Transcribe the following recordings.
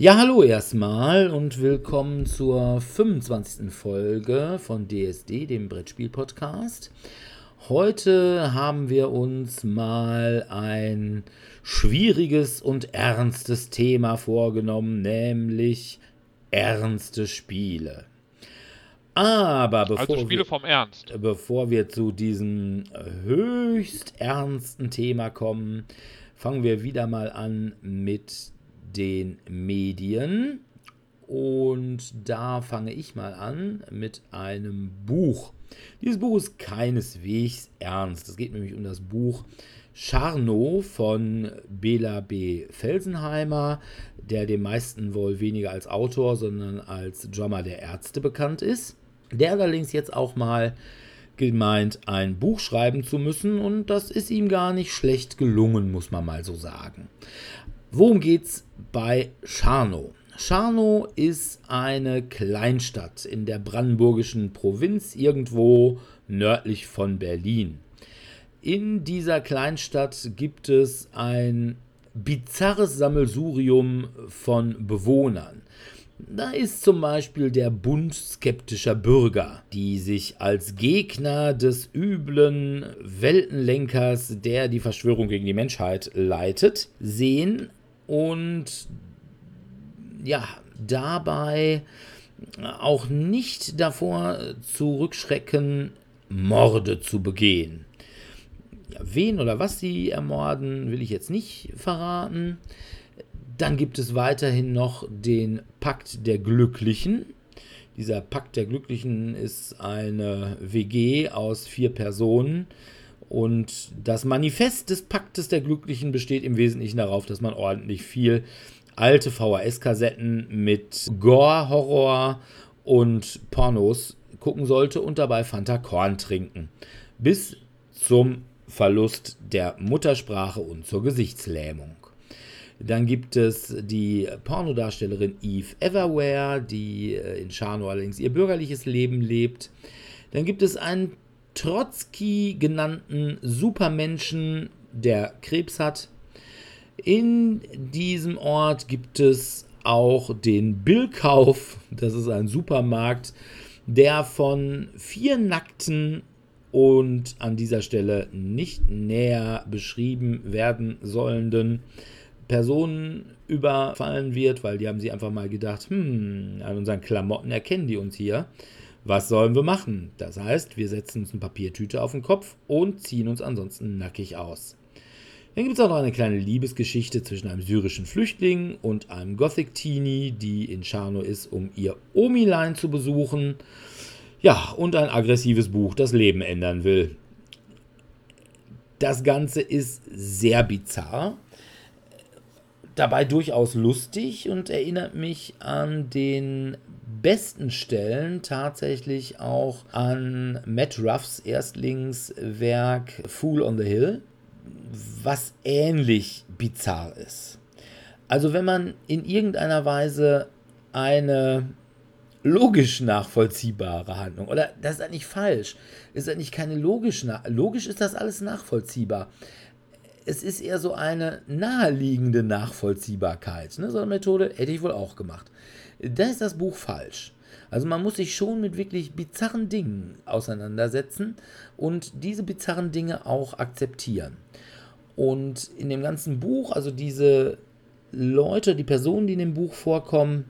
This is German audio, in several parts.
Ja, hallo erstmal und willkommen zur 25. Folge von DSD, dem Brettspiel-Podcast. Heute haben wir uns mal ein schwieriges und ernstes Thema vorgenommen, nämlich ernste Spiele. Aber bevor, also Spiele vom Ernst. Wir, bevor wir zu diesem höchst ernsten Thema kommen, fangen wir wieder mal an mit den Medien. Und da fange ich mal an mit einem Buch. Dieses Buch ist keineswegs ernst. Es geht nämlich um das Buch Charno von Bela B. Felsenheimer, der dem meisten wohl weniger als Autor, sondern als Drummer der Ärzte bekannt ist. Der allerdings jetzt auch mal gemeint, ein Buch schreiben zu müssen und das ist ihm gar nicht schlecht gelungen, muss man mal so sagen. Worum geht's bei Scharnow? Scharnow ist eine Kleinstadt in der brandenburgischen Provinz, irgendwo nördlich von Berlin. In dieser Kleinstadt gibt es ein bizarres Sammelsurium von Bewohnern. Da ist zum Beispiel der Bund skeptischer Bürger, die sich als Gegner des üblen Weltenlenkers, der die Verschwörung gegen die Menschheit leitet, sehen und ja, dabei auch nicht davor zurückschrecken, Morde zu begehen. Wen oder was sie ermorden, will ich jetzt nicht verraten. Dann gibt es weiterhin noch den Pakt der Glücklichen. Dieser Pakt der Glücklichen ist eine WG aus vier Personen, und das Manifest des Paktes der Glücklichen besteht im Wesentlichen darauf, dass man ordentlich viel alte VHS-Kassetten mit Gore, Horror und Pornos gucken sollte und dabei Fanta Korn trinken. Bis zum Verlust der Muttersprache und zur Gesichtslähmung. Dann gibt es die Pornodarstellerin Eve Everware, die äh, in Scharnow allerdings ihr bürgerliches Leben lebt. Dann gibt es einen Trotzki genannten Supermenschen, der Krebs hat. In diesem Ort gibt es auch den Billkauf, das ist ein Supermarkt, der von vier nackten und an dieser Stelle nicht näher beschrieben werden sollenden Personen überfallen wird, weil die haben sie einfach mal gedacht, hm, an unseren Klamotten erkennen die uns hier. Was sollen wir machen? Das heißt, wir setzen uns eine Papiertüte auf den Kopf und ziehen uns ansonsten nackig aus. Dann gibt es auch noch eine kleine Liebesgeschichte zwischen einem syrischen Flüchtling und einem Gothic-Teenie, die in Charno ist, um ihr Omilein zu besuchen. Ja, und ein aggressives Buch, das Leben ändern will. Das Ganze ist sehr bizarr dabei durchaus lustig und erinnert mich an den besten Stellen tatsächlich auch an Matt Ruffs Erstlingswerk Fool on the Hill, was ähnlich bizarr ist. Also wenn man in irgendeiner Weise eine logisch nachvollziehbare Handlung, oder das ist eigentlich falsch, ist eigentlich keine logisch, logisch ist das alles nachvollziehbar es ist eher so eine naheliegende Nachvollziehbarkeit. Ne? So eine Methode hätte ich wohl auch gemacht. Da ist das Buch falsch. Also man muss sich schon mit wirklich bizarren Dingen auseinandersetzen und diese bizarren Dinge auch akzeptieren. Und in dem ganzen Buch, also diese Leute, die Personen, die in dem Buch vorkommen,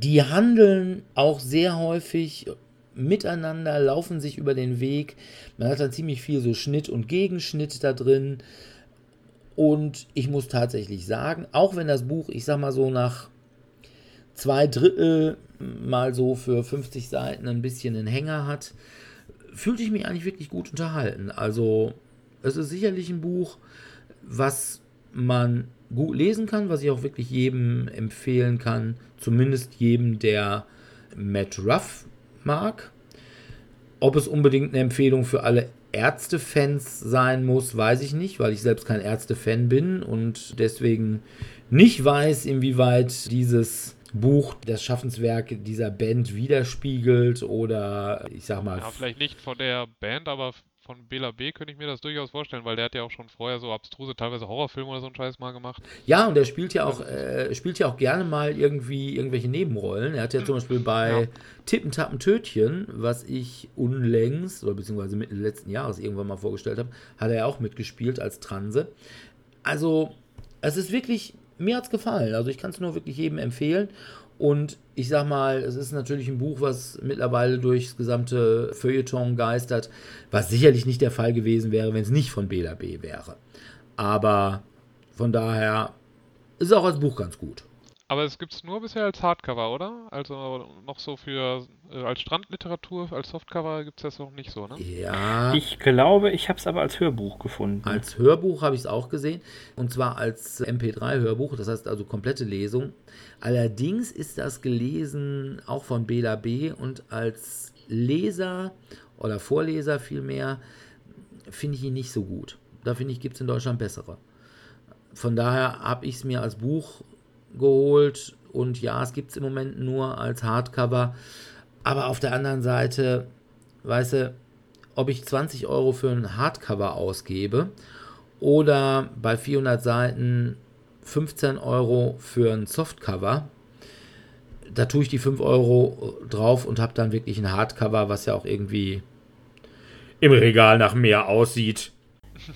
die handeln auch sehr häufig miteinander, laufen sich über den Weg. Man hat dann ziemlich viel so Schnitt und Gegenschnitt da drin. Und ich muss tatsächlich sagen, auch wenn das Buch, ich sag mal so nach zwei Drittel mal so für 50 Seiten ein bisschen einen Hänger hat, fühlte ich mich eigentlich wirklich gut unterhalten. Also es ist sicherlich ein Buch, was man gut lesen kann, was ich auch wirklich jedem empfehlen kann, zumindest jedem, der Matt Ruff mag. Ob es unbedingt eine Empfehlung für alle Ärzte-Fans sein muss, weiß ich nicht, weil ich selbst kein Ärzte-Fan bin und deswegen nicht weiß, inwieweit dieses Buch das Schaffenswerk dieser Band widerspiegelt oder ich sag mal. Ja, vielleicht nicht von der Band, aber von Bela B. könnte ich mir das durchaus vorstellen, weil der hat ja auch schon vorher so abstruse, teilweise Horrorfilme oder so einen Scheiß mal gemacht. Ja, und er spielt ja auch, äh, spielt ja auch gerne mal irgendwie irgendwelche Nebenrollen. Er hat ja zum Beispiel bei ja. Tippen, Tappen, Tötchen, was ich unlängst, oder beziehungsweise Mitte letzten Jahres irgendwann mal vorgestellt habe, hat er ja auch mitgespielt als Transe. Also, es ist wirklich, mir hat es gefallen. Also ich kann es nur wirklich jedem empfehlen. Und ich sag mal, es ist natürlich ein Buch, was mittlerweile durchs gesamte Feuilleton geistert, was sicherlich nicht der Fall gewesen wäre, wenn es nicht von Bela B wäre. Aber von daher ist es auch als Buch ganz gut. Aber es gibt es nur bisher als Hardcover, oder? Also noch so für äh, als Strandliteratur, als Softcover gibt es das noch nicht so, ne? Ja. Ich glaube, ich habe es aber als Hörbuch gefunden. Als Hörbuch habe ich es auch gesehen. Und zwar als MP3-Hörbuch, das heißt also komplette Lesung. Allerdings ist das gelesen auch von Bela B. und als Leser oder Vorleser vielmehr finde ich ihn nicht so gut. Da finde ich, gibt es in Deutschland bessere. Von daher habe ich es mir als Buch geholt und ja, es gibt es im Moment nur als Hardcover. Aber auf der anderen Seite, weißt du, ob ich 20 Euro für ein Hardcover ausgebe oder bei 400 Seiten 15 Euro für ein Softcover, da tue ich die 5 Euro drauf und habe dann wirklich ein Hardcover, was ja auch irgendwie im Regal nach mehr aussieht.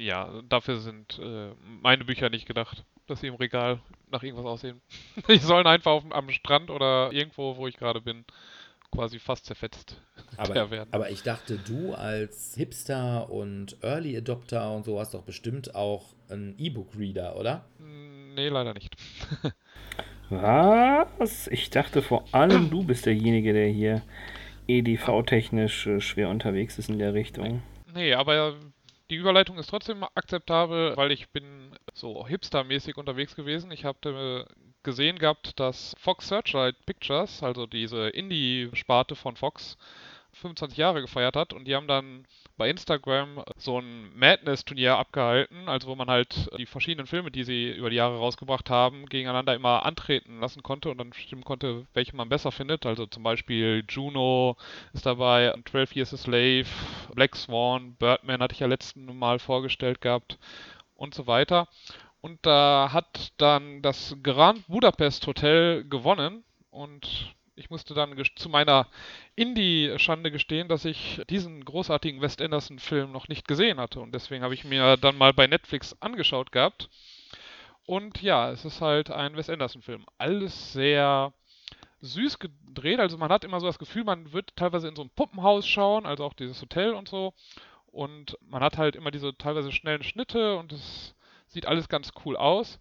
Ja, dafür sind äh, meine Bücher nicht gedacht dass sie im Regal nach irgendwas aussehen. die sollen einfach auf, am Strand oder irgendwo, wo ich gerade bin, quasi fast zerfetzt aber, werden. Aber ich dachte, du als Hipster und Early Adopter und so hast doch bestimmt auch einen E-Book-Reader, oder? Hm, nee, leider nicht. Was? Ich dachte vor allem, du bist derjenige, der hier EDV-technisch äh, schwer unterwegs ist in der Richtung. Nee, aber die Überleitung ist trotzdem akzeptabel, weil ich bin so hipstermäßig unterwegs gewesen. Ich habe gesehen gehabt, dass Fox Searchlight Pictures, also diese Indie-Sparte von Fox, 25 Jahre gefeiert hat und die haben dann bei Instagram so ein Madness-Turnier abgehalten, also wo man halt die verschiedenen Filme, die sie über die Jahre rausgebracht haben, gegeneinander immer antreten lassen konnte und dann stimmen konnte, welche man besser findet. Also zum Beispiel Juno ist dabei, 12 Years a Slave, Black Swan, Birdman hatte ich ja letzten Mal vorgestellt gehabt und so weiter. Und da hat dann das Grand Budapest Hotel gewonnen und ich musste dann zu meiner Indie-Schande gestehen, dass ich diesen großartigen West Anderson-Film noch nicht gesehen hatte. Und deswegen habe ich mir dann mal bei Netflix angeschaut gehabt. Und ja, es ist halt ein Wes Anderson-Film. Alles sehr süß gedreht. Also man hat immer so das Gefühl, man wird teilweise in so ein Puppenhaus schauen, also auch dieses Hotel und so. Und man hat halt immer diese teilweise schnellen Schnitte und es sieht alles ganz cool aus.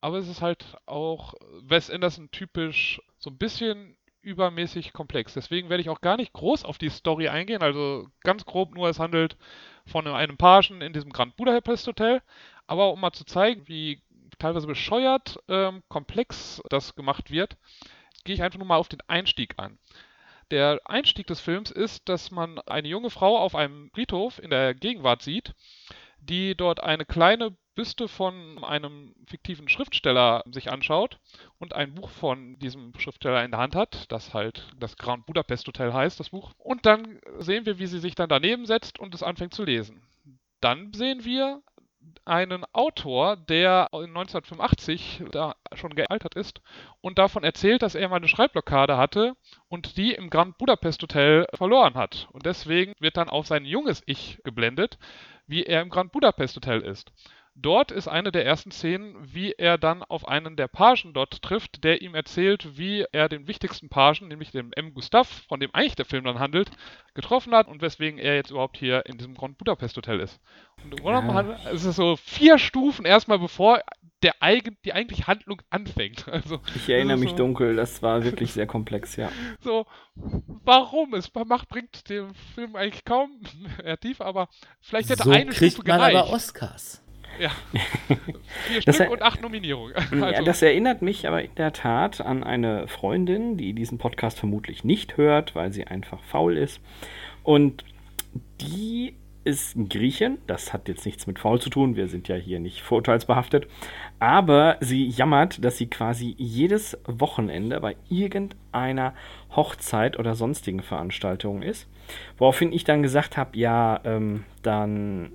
Aber es ist halt auch Wes Anderson typisch so ein bisschen übermäßig komplex. Deswegen werde ich auch gar nicht groß auf die Story eingehen. Also ganz grob nur, es handelt von einem Pagen in diesem Grand Budapest Hotel. Aber um mal zu zeigen, wie teilweise bescheuert ähm, komplex das gemacht wird, gehe ich einfach nur mal auf den Einstieg an. Der Einstieg des Films ist, dass man eine junge Frau auf einem Friedhof in der Gegenwart sieht, die dort eine kleine Büste von einem fiktiven Schriftsteller sich anschaut und ein Buch von diesem Schriftsteller in der Hand hat, das halt das Grand Budapest Hotel heißt, das Buch. Und dann sehen wir, wie sie sich dann daneben setzt und es anfängt zu lesen. Dann sehen wir einen Autor, der 1985 da schon gealtert ist und davon erzählt, dass er mal eine Schreibblockade hatte und die im Grand Budapest Hotel verloren hat. Und deswegen wird dann auf sein junges Ich geblendet, wie er im Grand Budapest Hotel ist. Dort ist eine der ersten Szenen, wie er dann auf einen der Pagen dort trifft, der ihm erzählt, wie er den wichtigsten Pagen, nämlich den M. Gustav, von dem eigentlich der Film dann handelt, getroffen hat und weswegen er jetzt überhaupt hier in diesem Grand Budapest Hotel ist. Und ja. es ist so vier Stufen erstmal, bevor der eigen, die eigentliche Handlung anfängt. Also, ich erinnere mich so, dunkel, das war wirklich sehr komplex, ja. So, warum? Es macht, bringt dem Film eigentlich kaum mehr tief, aber vielleicht hätte so eine kriegt Stufe gereicht. man aber Oscars. Ja. Vier Stück und acht Nominierungen. Also. Ja, das erinnert mich aber in der Tat an eine Freundin, die diesen Podcast vermutlich nicht hört, weil sie einfach faul ist. Und die ist ein Griechin. Das hat jetzt nichts mit faul zu tun. Wir sind ja hier nicht vorurteilsbehaftet. Aber sie jammert, dass sie quasi jedes Wochenende bei irgendeiner Hochzeit oder sonstigen Veranstaltung ist. Woraufhin ich dann gesagt habe, ja, ähm, dann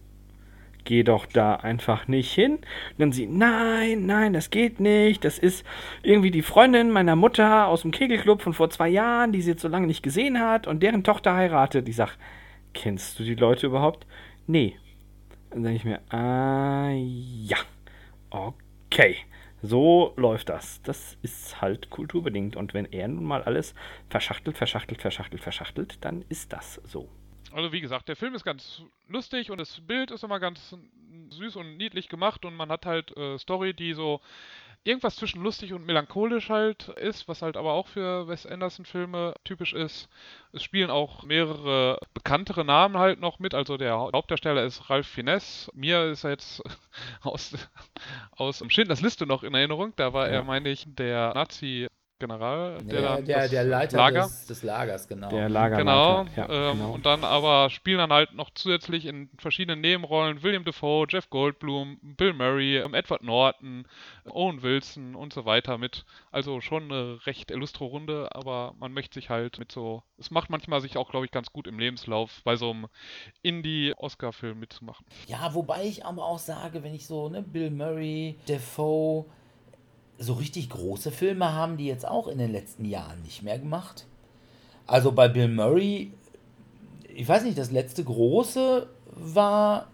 geh doch da einfach nicht hin. Und dann sie, nein, nein, das geht nicht. Das ist irgendwie die Freundin meiner Mutter aus dem Kegelclub von vor zwei Jahren, die sie jetzt so lange nicht gesehen hat und deren Tochter heiratet. Ich sag, kennst du die Leute überhaupt? Nee. Dann denke ich mir, ah, ja, okay. So läuft das. Das ist halt kulturbedingt. Und wenn er nun mal alles verschachtelt, verschachtelt, verschachtelt, verschachtelt, dann ist das so. Also wie gesagt, der Film ist ganz lustig und das Bild ist immer ganz süß und niedlich gemacht und man hat halt äh, Story, die so irgendwas zwischen lustig und melancholisch halt ist, was halt aber auch für Wes Anderson Filme typisch ist. Es spielen auch mehrere bekanntere Namen halt noch mit, also der Hauptdarsteller ist Ralph Finesse. Mir ist er jetzt aus, aus Schindlers Liste noch in Erinnerung, da war ja. er, meine ich, der Nazi General, der, ja, der, der Leiter Lager. Des, des, Lagers, genau. Der Lagerleiter. Genau, ja, ähm, genau, Und dann aber spielen dann halt noch zusätzlich in verschiedenen Nebenrollen William Defoe, Jeff Goldblum, Bill Murray, ähm, Edward Norton, Owen Wilson und so weiter mit. Also schon eine recht illustre Runde, aber man möchte sich halt mit so. Es macht manchmal sich auch, glaube ich, ganz gut im Lebenslauf bei so einem Indie-Oscar-Film mitzumachen. Ja, wobei ich aber auch sage, wenn ich so, ne, Bill Murray, Defoe, so richtig große Filme haben die jetzt auch in den letzten Jahren nicht mehr gemacht. Also bei Bill Murray, ich weiß nicht, das letzte große war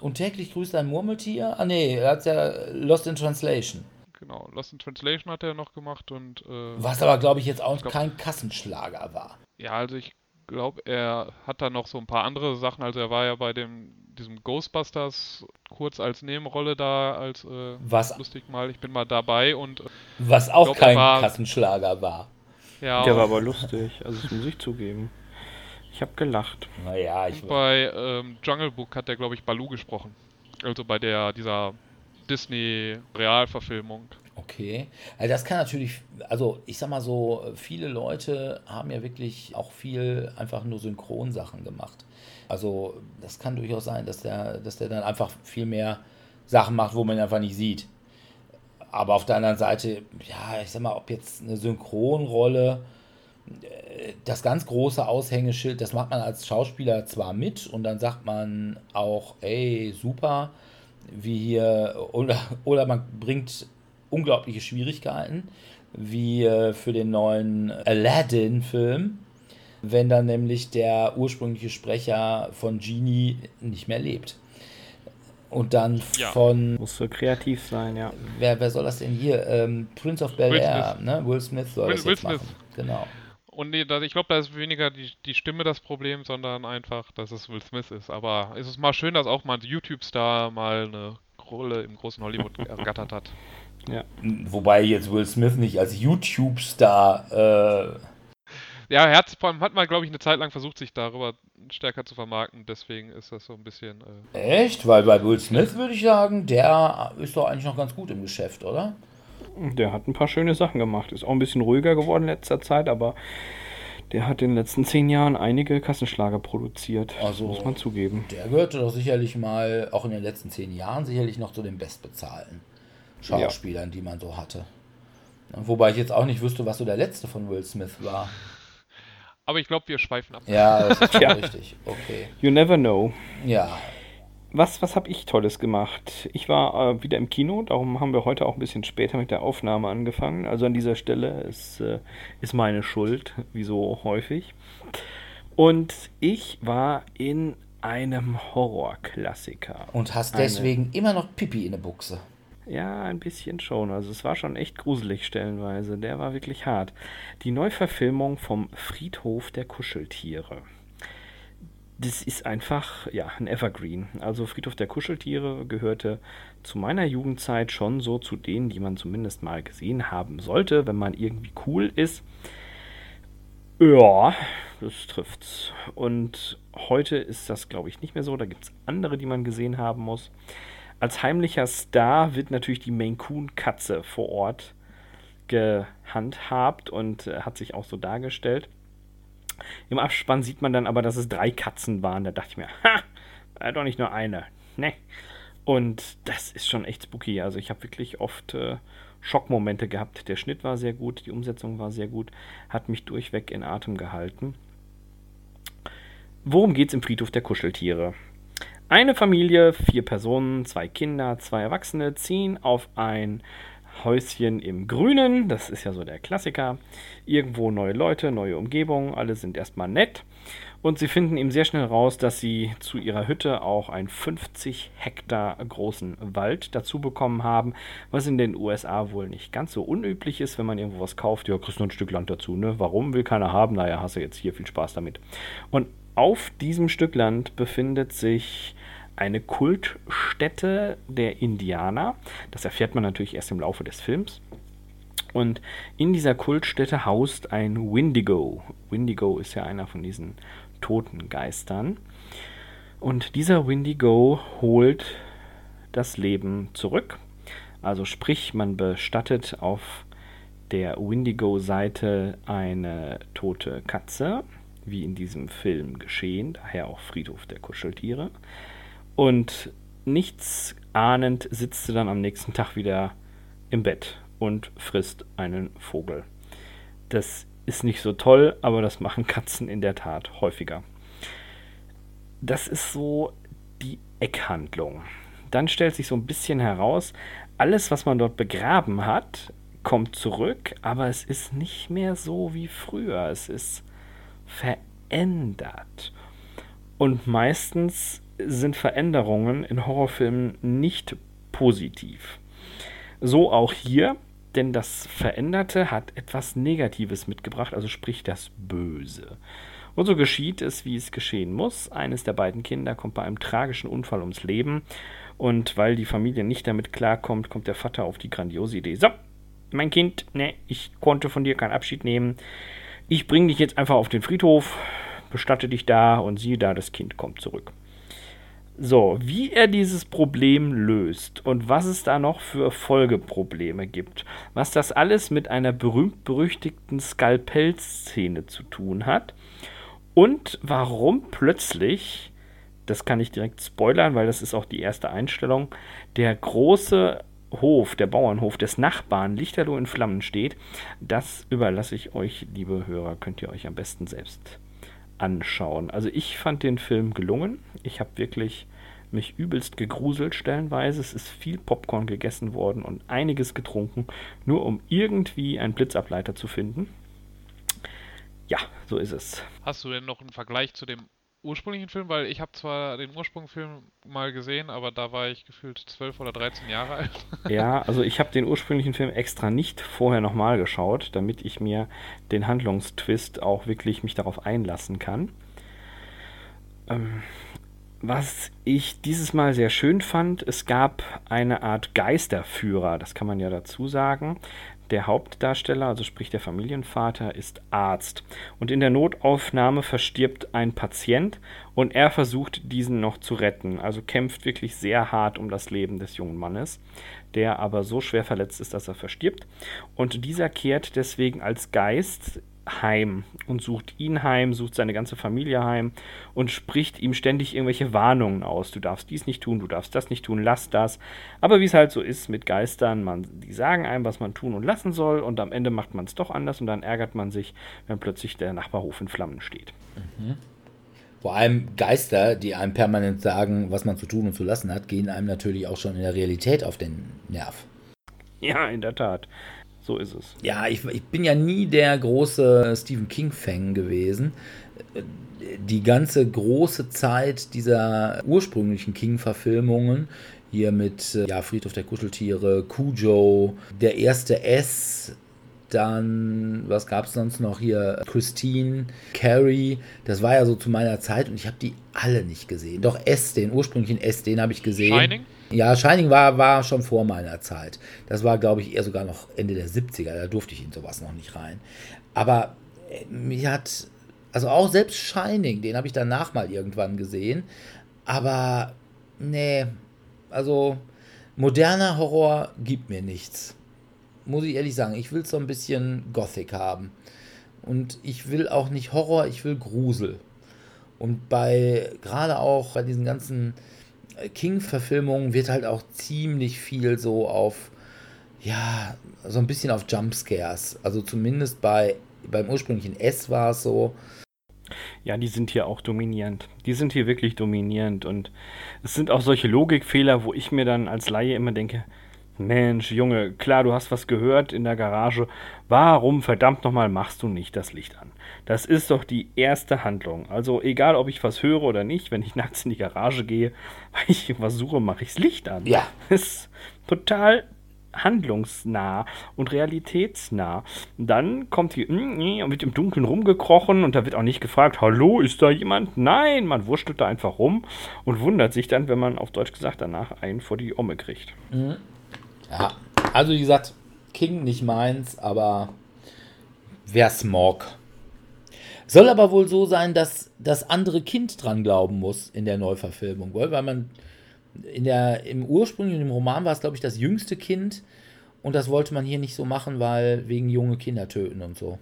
und täglich grüßt ein Murmeltier. Ah nee, er hat ja Lost in Translation. Genau, Lost in Translation hat er noch gemacht und. Äh, Was aber, glaube ich, jetzt auch glaub, kein Kassenschlager war. Ja, also ich glaube, er hat da noch so ein paar andere Sachen. Also er war ja bei dem diesem Ghostbusters kurz als Nebenrolle da, als äh, was, lustig mal, ich bin mal dabei und. Äh, was auch glaub, kein war, Kassenschlager war. Ja, Der war aber lustig, also das muss ich zugeben. Ich habe gelacht. Naja, ich. Bei ähm, Jungle Book hat der, glaube ich, Balu gesprochen. Also bei der, dieser Disney-Realverfilmung. Okay. Also das kann natürlich, also ich sag mal so, viele Leute haben ja wirklich auch viel einfach nur Synchronsachen gemacht. Also das kann durchaus sein, dass der, dass der dann einfach viel mehr Sachen macht, wo man einfach nicht sieht. Aber auf der anderen Seite, ja, ich sag mal, ob jetzt eine Synchronrolle, äh, das ganz große Aushängeschild, das macht man als Schauspieler zwar mit und dann sagt man auch, ey, super, wie hier, oder, oder man bringt unglaubliche Schwierigkeiten, wie äh, für den neuen Aladdin-Film wenn dann nämlich der ursprüngliche Sprecher von Genie nicht mehr lebt. Und dann ja. von. Muss so kreativ sein, ja. Wer, wer soll das denn hier? Ähm, Prince of Bel Air, ne? Will Smith soll Will, das Will jetzt Smith. machen. Genau. Und nee, ich glaube, da ist weniger die, die Stimme das Problem, sondern einfach, dass es Will Smith ist. Aber es ist mal schön, dass auch mal ein YouTube-Star mal eine Rolle im großen Hollywood ergattert hat. Ja. Wobei jetzt Will Smith nicht als YouTube-Star äh, ja, Herz hat mal, glaube ich, eine Zeit lang versucht, sich darüber stärker zu vermarkten. Deswegen ist das so ein bisschen. Äh Echt? Weil bei Will Smith würde ich sagen, der ist doch eigentlich noch ganz gut im Geschäft, oder? Der hat ein paar schöne Sachen gemacht. Ist auch ein bisschen ruhiger geworden in letzter Zeit, aber der hat in den letzten zehn Jahren einige Kassenschlager produziert. Also, muss man zugeben. Der gehörte doch sicherlich mal, auch in den letzten zehn Jahren, sicherlich noch zu den bestbezahlten Schauspielern, ja. die man so hatte. Wobei ich jetzt auch nicht wüsste, was so der letzte von Will Smith war. Aber ich glaube, wir schweifen ab. Ja, das ist ja. richtig. Okay. You never know. Ja. Was, was habe ich Tolles gemacht? Ich war äh, wieder im Kino, darum haben wir heute auch ein bisschen später mit der Aufnahme angefangen. Also an dieser Stelle ist, äh, ist meine Schuld, wie so häufig. Und ich war in einem Horrorklassiker. Und hast deswegen Eine... immer noch Pipi in der Buchse. Ja, ein bisschen schon. Also es war schon echt gruselig stellenweise. Der war wirklich hart. Die Neuverfilmung vom Friedhof der Kuscheltiere. Das ist einfach, ja, ein Evergreen. Also Friedhof der Kuscheltiere gehörte zu meiner Jugendzeit schon so zu denen, die man zumindest mal gesehen haben sollte, wenn man irgendwie cool ist. Ja, das trifft's. Und heute ist das, glaube ich, nicht mehr so. Da gibt es andere, die man gesehen haben muss. Als heimlicher Star wird natürlich die Maine Coon Katze vor Ort gehandhabt und äh, hat sich auch so dargestellt. Im Abspann sieht man dann aber, dass es drei Katzen waren. Da dachte ich mir, ha, war doch nicht nur eine. Ne. Und das ist schon echt spooky. Also ich habe wirklich oft äh, Schockmomente gehabt. Der Schnitt war sehr gut, die Umsetzung war sehr gut, hat mich durchweg in Atem gehalten. Worum geht es im Friedhof der Kuscheltiere? Eine Familie, vier Personen, zwei Kinder, zwei Erwachsene ziehen auf ein Häuschen im Grünen. Das ist ja so der Klassiker. Irgendwo neue Leute, neue Umgebung, alle sind erstmal nett. Und sie finden ihm sehr schnell raus, dass sie zu ihrer Hütte auch einen 50 Hektar großen Wald dazu bekommen haben, was in den USA wohl nicht ganz so unüblich ist, wenn man irgendwo was kauft. Ja, kriegst du ein Stück Land dazu, ne? Warum will keiner haben? Naja, hast du jetzt hier viel Spaß damit. Und auf diesem Stück Land befindet sich eine Kultstätte der Indianer. Das erfährt man natürlich erst im Laufe des Films. Und in dieser Kultstätte haust ein Windigo. Windigo ist ja einer von diesen toten Geistern. Und dieser Windigo holt das Leben zurück. Also sprich, man bestattet auf der Windigo-Seite eine tote Katze wie in diesem Film geschehen, daher auch Friedhof der Kuscheltiere. Und nichts ahnend sitzt sie dann am nächsten Tag wieder im Bett und frisst einen Vogel. Das ist nicht so toll, aber das machen Katzen in der Tat häufiger. Das ist so die Eckhandlung. Dann stellt sich so ein bisschen heraus, alles, was man dort begraben hat, kommt zurück, aber es ist nicht mehr so wie früher. Es ist verändert. Und meistens sind Veränderungen in Horrorfilmen nicht positiv. So auch hier, denn das Veränderte hat etwas Negatives mitgebracht, also sprich das Böse. Und so geschieht es, wie es geschehen muss. Eines der beiden Kinder kommt bei einem tragischen Unfall ums Leben und weil die Familie nicht damit klarkommt, kommt der Vater auf die grandiose Idee. So, mein Kind, ne, ich konnte von dir keinen Abschied nehmen ich bringe dich jetzt einfach auf den Friedhof, bestatte dich da und siehe da, das Kind kommt zurück. So, wie er dieses Problem löst und was es da noch für Folgeprobleme gibt, was das alles mit einer berühmt-berüchtigten Skalpellszene zu tun hat und warum plötzlich, das kann ich direkt spoilern, weil das ist auch die erste Einstellung, der große Hof, der Bauernhof des Nachbarn Lichterloh in Flammen steht, das überlasse ich euch, liebe Hörer, könnt ihr euch am besten selbst anschauen. Also ich fand den Film gelungen. Ich habe wirklich mich übelst gegruselt stellenweise. Es ist viel Popcorn gegessen worden und einiges getrunken, nur um irgendwie einen Blitzableiter zu finden. Ja, so ist es. Hast du denn noch einen Vergleich zu dem ursprünglichen Film, weil ich habe zwar den Ursprungsfilm mal gesehen, aber da war ich gefühlt 12 oder 13 Jahre alt. ja, also ich habe den ursprünglichen Film extra nicht vorher nochmal geschaut, damit ich mir den Handlungstwist auch wirklich mich darauf einlassen kann. Ähm, was ich dieses Mal sehr schön fand, es gab eine Art Geisterführer, das kann man ja dazu sagen. Der Hauptdarsteller, also sprich der Familienvater, ist Arzt. Und in der Notaufnahme verstirbt ein Patient und er versucht, diesen noch zu retten. Also kämpft wirklich sehr hart um das Leben des jungen Mannes, der aber so schwer verletzt ist, dass er verstirbt. Und dieser kehrt deswegen als Geist heim und sucht ihn heim, sucht seine ganze Familie heim und spricht ihm ständig irgendwelche Warnungen aus. Du darfst dies nicht tun, du darfst das nicht tun, lass das. Aber wie es halt so ist mit Geistern, man, die sagen einem, was man tun und lassen soll und am Ende macht man es doch anders und dann ärgert man sich, wenn plötzlich der Nachbarhof in Flammen steht. Mhm. Vor allem Geister, die einem permanent sagen, was man zu tun und zu lassen hat, gehen einem natürlich auch schon in der Realität auf den Nerv. Ja, in der Tat. So ist es. Ja, ich, ich bin ja nie der große Stephen King-Fan gewesen. Die ganze große Zeit dieser ursprünglichen King-Verfilmungen, hier mit ja, Friedhof der Kuscheltiere, Cujo, der erste S, dann, was gab es sonst noch hier? Christine, Carrie, das war ja so zu meiner Zeit und ich habe die alle nicht gesehen. Doch S, den ursprünglichen S, den habe ich gesehen. Shining? Ja, Shining war, war schon vor meiner Zeit. Das war, glaube ich, eher sogar noch Ende der 70er. Da durfte ich in sowas noch nicht rein. Aber äh, mir hat, also auch selbst Shining, den habe ich danach mal irgendwann gesehen. Aber nee, also moderner Horror gibt mir nichts. Muss ich ehrlich sagen. Ich will so ein bisschen Gothic haben. Und ich will auch nicht Horror, ich will Grusel. Und bei, gerade auch bei diesen ganzen King-Verfilmungen wird halt auch ziemlich viel so auf, ja, so ein bisschen auf Jumpscares. Also zumindest bei, beim ursprünglichen S war es so. Ja, die sind hier auch dominierend. Die sind hier wirklich dominierend. Und es sind auch solche Logikfehler, wo ich mir dann als Laie immer denke, Mensch, Junge, klar, du hast was gehört in der Garage. Warum verdammt nochmal machst du nicht das Licht an? Das ist doch die erste Handlung. Also egal, ob ich was höre oder nicht, wenn ich nachts in die Garage gehe, weil ich was suche, mache ich das Licht an. Ja. Das ist total handlungsnah und realitätsnah. Und dann kommt hier mm, und wird im Dunkeln rumgekrochen und da wird auch nicht gefragt, hallo, ist da jemand? Nein, man wurschtelt da einfach rum und wundert sich dann, wenn man auf Deutsch gesagt danach einen vor die Omme kriegt. Mhm. Ja, also wie gesagt, King nicht meins, aber wer Smog. Soll aber wohl so sein, dass das andere Kind dran glauben muss in der Neuverfilmung, weil man in der, im ursprünglichen im Roman war es, glaube ich, das jüngste Kind und das wollte man hier nicht so machen, weil wegen junge Kinder töten und so.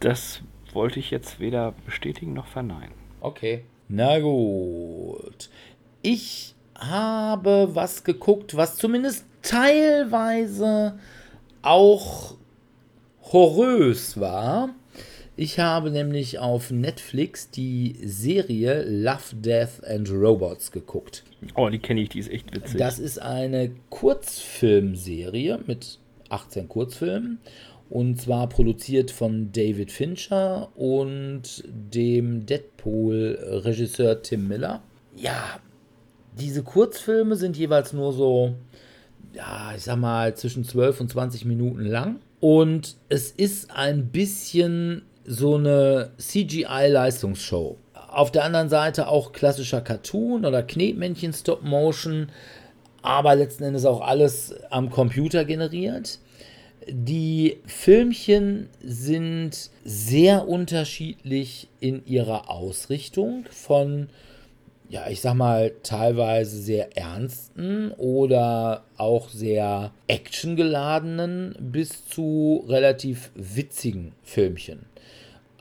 Das wollte ich jetzt weder bestätigen noch verneinen. Okay. Na gut. Ich habe was geguckt, was zumindest teilweise auch horrös war. Ich habe nämlich auf Netflix die Serie Love, Death and Robots geguckt. Oh, die kenne ich, die ist echt witzig. Das ist eine Kurzfilmserie mit 18 Kurzfilmen und zwar produziert von David Fincher und dem Deadpool-Regisseur Tim Miller. Ja, diese Kurzfilme sind jeweils nur so, ja, ich sag mal, zwischen 12 und 20 Minuten lang. Und es ist ein bisschen so eine CGI-Leistungsshow. Auf der anderen Seite auch klassischer Cartoon oder Knetmännchen Stop Motion, aber letzten Endes auch alles am Computer generiert. Die Filmchen sind sehr unterschiedlich in ihrer Ausrichtung von ja, ich sag mal, teilweise sehr ernsten oder auch sehr actiongeladenen bis zu relativ witzigen Filmchen.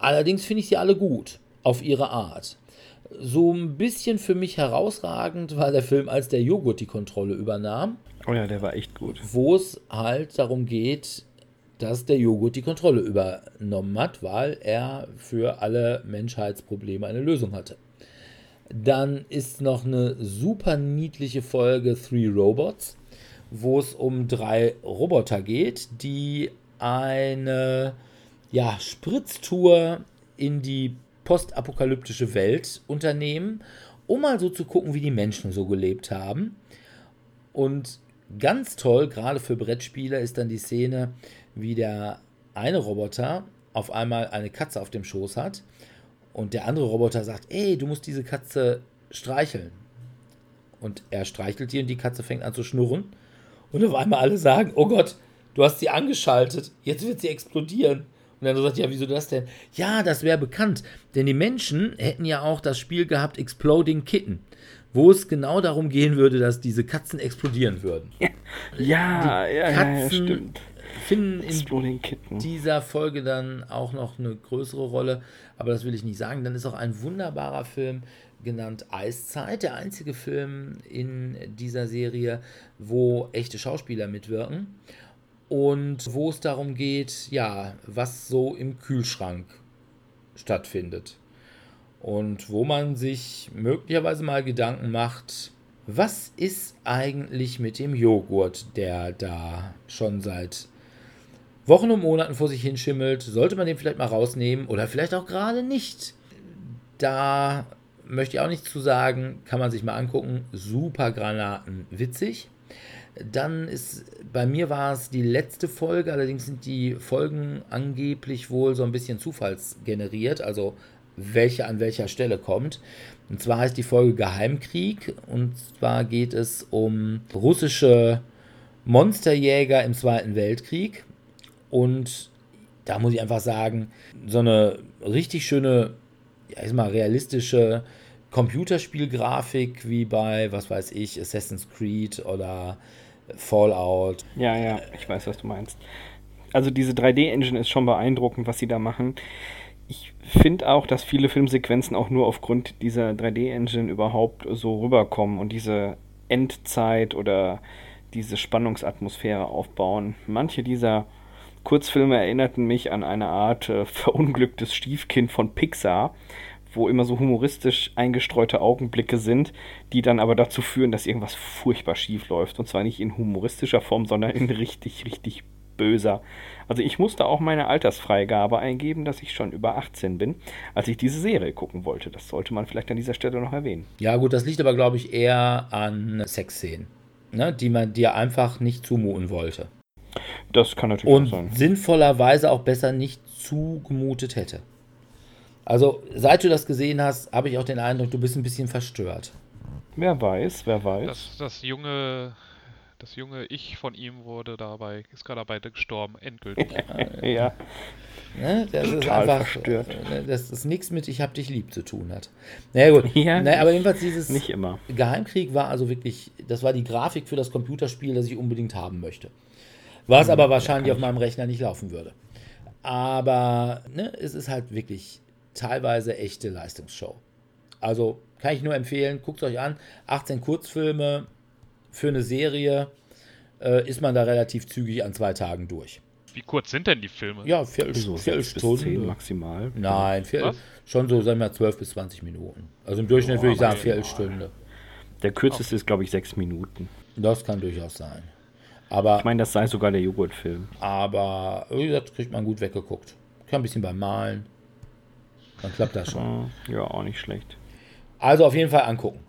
Allerdings finde ich sie alle gut, auf ihre Art. So ein bisschen für mich herausragend war der Film, als der Joghurt die Kontrolle übernahm. Oh ja, der war echt gut. Wo es halt darum geht, dass der Joghurt die Kontrolle übernommen hat, weil er für alle Menschheitsprobleme eine Lösung hatte. Dann ist noch eine super niedliche Folge Three Robots, wo es um drei Roboter geht, die eine ja, Spritztour in die postapokalyptische Welt unternehmen, um mal so zu gucken, wie die Menschen so gelebt haben. Und ganz toll, gerade für Brettspieler, ist dann die Szene, wie der eine Roboter auf einmal eine Katze auf dem Schoß hat und der andere Roboter sagt, ey, du musst diese Katze streicheln. Und er streichelt die und die Katze fängt an zu schnurren. Und auf einmal alle sagen, oh Gott, du hast sie angeschaltet, jetzt wird sie explodieren. Und dann sagt, ja, wieso das denn? Ja, das wäre bekannt, denn die Menschen hätten ja auch das Spiel gehabt Exploding Kitten, wo es genau darum gehen würde, dass diese Katzen explodieren würden. Ja, ja, ja, ja, stimmt finden in dieser Folge dann auch noch eine größere Rolle, aber das will ich nicht sagen. Dann ist auch ein wunderbarer Film genannt Eiszeit, der einzige Film in dieser Serie, wo echte Schauspieler mitwirken und wo es darum geht, ja, was so im Kühlschrank stattfindet und wo man sich möglicherweise mal Gedanken macht, was ist eigentlich mit dem Joghurt, der da schon seit Wochen und Monaten vor sich hinschimmelt, sollte man den vielleicht mal rausnehmen oder vielleicht auch gerade nicht. Da möchte ich auch nichts zu sagen, kann man sich mal angucken. Super Granaten, witzig. Dann ist, bei mir war es die letzte Folge, allerdings sind die Folgen angeblich wohl so ein bisschen zufallsgeneriert, also welche an welcher Stelle kommt. Und zwar heißt die Folge Geheimkrieg und zwar geht es um russische Monsterjäger im Zweiten Weltkrieg. Und da muss ich einfach sagen, so eine richtig schöne, ja, ich mal, realistische Computerspielgrafik wie bei, was weiß ich, Assassin's Creed oder Fallout. Ja, ja, ich weiß, was du meinst. Also diese 3D-Engine ist schon beeindruckend, was sie da machen. Ich finde auch, dass viele Filmsequenzen auch nur aufgrund dieser 3D-Engine überhaupt so rüberkommen und diese Endzeit oder diese Spannungsatmosphäre aufbauen. Manche dieser Kurzfilme erinnerten mich an eine Art äh, verunglücktes Stiefkind von Pixar, wo immer so humoristisch eingestreute Augenblicke sind, die dann aber dazu führen, dass irgendwas furchtbar schief läuft. Und zwar nicht in humoristischer Form, sondern in richtig, richtig böser. Also ich musste auch meine Altersfreigabe eingeben, dass ich schon über 18 bin, als ich diese Serie gucken wollte. Das sollte man vielleicht an dieser Stelle noch erwähnen. Ja gut, das liegt aber, glaube ich, eher an Sexszenen, ne, die man dir einfach nicht zumuten wollte. Das kann natürlich Und sein. sinnvollerweise auch besser nicht zugemutet hätte. Also, seit du das gesehen hast, habe ich auch den Eindruck, du bist ein bisschen verstört. Wer weiß, wer weiß. Das, das junge, das junge Ich von ihm wurde dabei, ist gerade dabei gestorben, endgültig. ja. Ne? Das ist Total einfach, verstört. äh, dass das nichts mit Ich hab dich lieb zu tun hat. Naja, gut. Ja, naja, aber jedenfalls dieses Nicht immer. Geheimkrieg war also wirklich, das war die Grafik für das Computerspiel, das ich unbedingt haben möchte. Was aber wahrscheinlich auf meinem Rechner nicht laufen würde. Aber ne, es ist halt wirklich teilweise echte Leistungsshow. Also kann ich nur empfehlen, guckt euch an. 18 Kurzfilme für eine Serie äh, ist man da relativ zügig an zwei Tagen durch. Wie kurz sind denn die Filme? Ja, Viertel, So zehn Viertelstunde. maximal. Nein, vier, Was? schon so, sagen wir mal, 12 bis 20 Minuten. Also im Durchschnitt würde ich sagen, Viertelstunde. Der kürzeste ist, glaube ich, sechs Minuten. Das kann durchaus sein. Aber, Ich meine, das sei sogar der Joghurtfilm. aber wie gesagt, kriegt man gut weggeguckt. Kann ein bisschen beim Malen. Dann klappt das schon. Äh, Ja, auch nicht schlecht. Also auf jeden Fall angucken.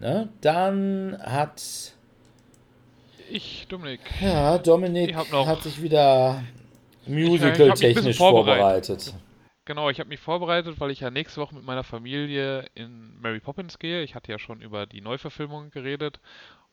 Ne? Dann hat Ich, Dominik. ja, Dominik hat sich wieder ein musical-technisch vorbereitet. vorbereitet. Genau, ich habe mich vorbereitet, weil ich ja nächste Woche mit meiner Familie in Mary Poppins gehe. Ich hatte ja schon über die Neuverfilmung geredet.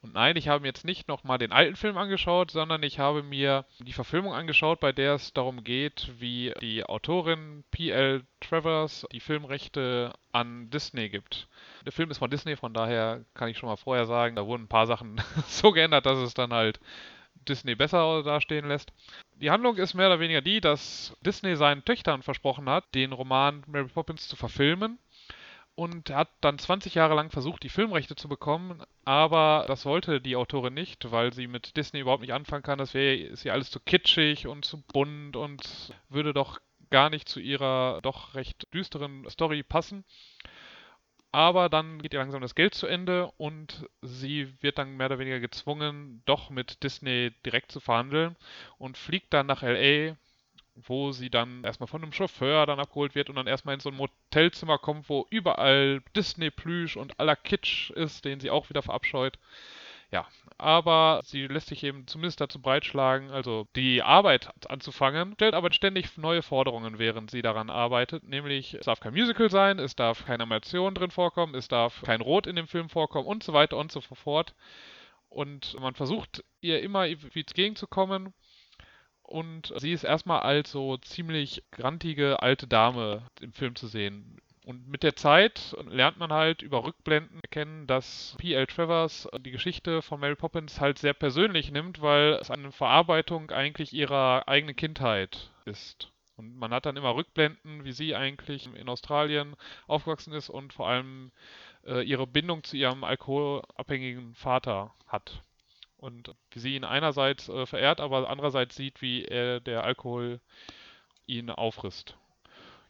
Und nein, ich habe mir jetzt nicht nochmal den alten Film angeschaut, sondern ich habe mir die Verfilmung angeschaut, bei der es darum geht, wie die Autorin P.L. Travers die Filmrechte an Disney gibt. Der Film ist von Disney, von daher kann ich schon mal vorher sagen, da wurden ein paar Sachen so geändert, dass es dann halt Disney besser dastehen lässt. Die Handlung ist mehr oder weniger die, dass Disney seinen Töchtern versprochen hat, den Roman Mary Poppins zu verfilmen und hat dann 20 Jahre lang versucht, die Filmrechte zu bekommen, aber das wollte die Autorin nicht, weil sie mit Disney überhaupt nicht anfangen kann. Das wäre ist ihr alles zu kitschig und zu bunt und würde doch gar nicht zu ihrer doch recht düsteren Story passen. Aber dann geht ihr langsam das Geld zu Ende und sie wird dann mehr oder weniger gezwungen, doch mit Disney direkt zu verhandeln und fliegt dann nach LA, wo sie dann erstmal von einem Chauffeur dann abgeholt wird und dann erstmal in so ein Motelzimmer kommt, wo überall Disney-Plüsch und aller Kitsch ist, den sie auch wieder verabscheut. Ja, aber sie lässt sich eben zumindest dazu breitschlagen, also die Arbeit anzufangen, stellt aber ständig neue Forderungen, während sie daran arbeitet, nämlich es darf kein Musical sein, es darf keine Animation drin vorkommen, es darf kein Rot in dem Film vorkommen und so weiter und so fort. Und man versucht ihr immer wie entgegenzukommen und sie ist erstmal als so ziemlich grantige alte Dame im Film zu sehen. Und mit der Zeit lernt man halt über Rückblenden erkennen, dass P.L. Travers die Geschichte von Mary Poppins halt sehr persönlich nimmt, weil es eine Verarbeitung eigentlich ihrer eigenen Kindheit ist. Und man hat dann immer Rückblenden, wie sie eigentlich in Australien aufgewachsen ist und vor allem äh, ihre Bindung zu ihrem alkoholabhängigen Vater hat. Und wie sie ihn einerseits äh, verehrt, aber andererseits sieht, wie er der Alkohol ihn auffrisst.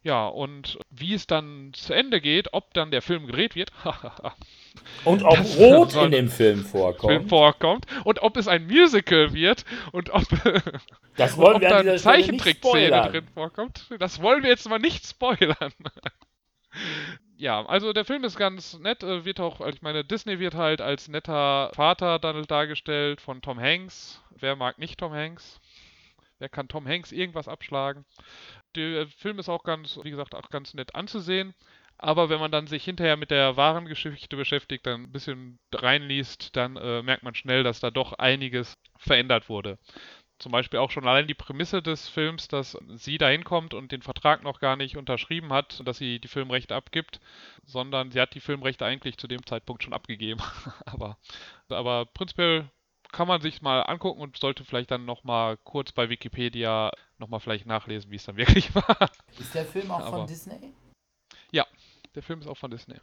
Ja, und wie es dann zu Ende geht, ob dann der Film gedreht wird, Und ob Das Rot in dem Film vorkommt. Film vorkommt, und ob es ein Musical wird und ob, das wollen ob wir da eine Zeichentrickszene drin vorkommt, das wollen wir jetzt mal nicht spoilern. Ja, also der Film ist ganz nett, äh, wird auch, also ich meine, Disney wird halt als netter Vater dann dargestellt von Tom Hanks. Wer mag nicht Tom Hanks? Wer kann Tom Hanks irgendwas abschlagen? Der Film ist auch ganz, wie gesagt, auch ganz nett anzusehen. Aber wenn man dann sich hinterher mit der wahren Geschichte beschäftigt, dann ein bisschen reinliest, dann äh, merkt man schnell, dass da doch einiges verändert wurde. Zum Beispiel auch schon allein die Prämisse des Films, dass sie da hinkommt und den Vertrag noch gar nicht unterschrieben hat, dass sie die Filmrechte abgibt, sondern sie hat die Filmrechte eigentlich zu dem Zeitpunkt schon abgegeben. aber, aber prinzipiell kann man sich mal angucken und sollte vielleicht dann nochmal kurz bei Wikipedia nochmal vielleicht nachlesen, wie es dann wirklich war. Ist der Film auch Aber- von Disney? Ja, der Film ist auch von Disney.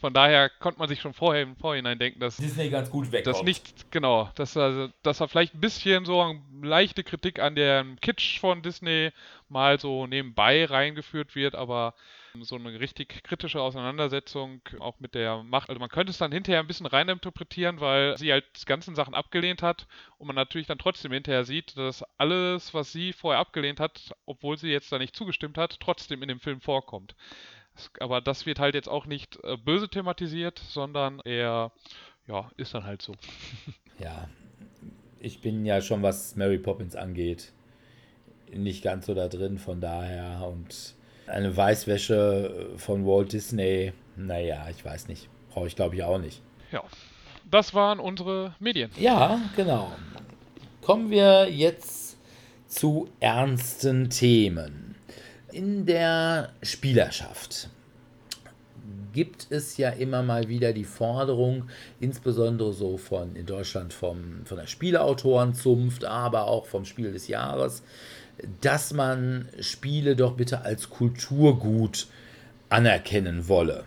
Von daher konnte man sich schon vorher im Vorhinein denken, dass Disney ganz gut wegkommt. das nicht, genau, dass, also, dass er vielleicht ein bisschen so eine leichte Kritik an dem Kitsch von Disney mal so nebenbei reingeführt wird, aber so eine richtig kritische Auseinandersetzung auch mit der Macht. Also man könnte es dann hinterher ein bisschen reininterpretieren, weil sie halt die ganzen Sachen abgelehnt hat und man natürlich dann trotzdem hinterher sieht, dass alles, was sie vorher abgelehnt hat, obwohl sie jetzt da nicht zugestimmt hat, trotzdem in dem Film vorkommt. Aber das wird halt jetzt auch nicht äh, böse thematisiert, sondern eher, ja, ist dann halt so. Ja, ich bin ja schon, was Mary Poppins angeht, nicht ganz so da drin, von daher. Und eine Weißwäsche von Walt Disney, naja, ich weiß nicht. Brauche ich, glaube ich, auch nicht. Ja, das waren unsere Medien. Ja, genau. Kommen wir jetzt zu ernsten Themen. In der Spielerschaft gibt es ja immer mal wieder die Forderung, insbesondere so von in Deutschland vom, von der Spieleautorenzunft, aber auch vom Spiel des Jahres, dass man Spiele doch bitte als Kulturgut anerkennen wolle.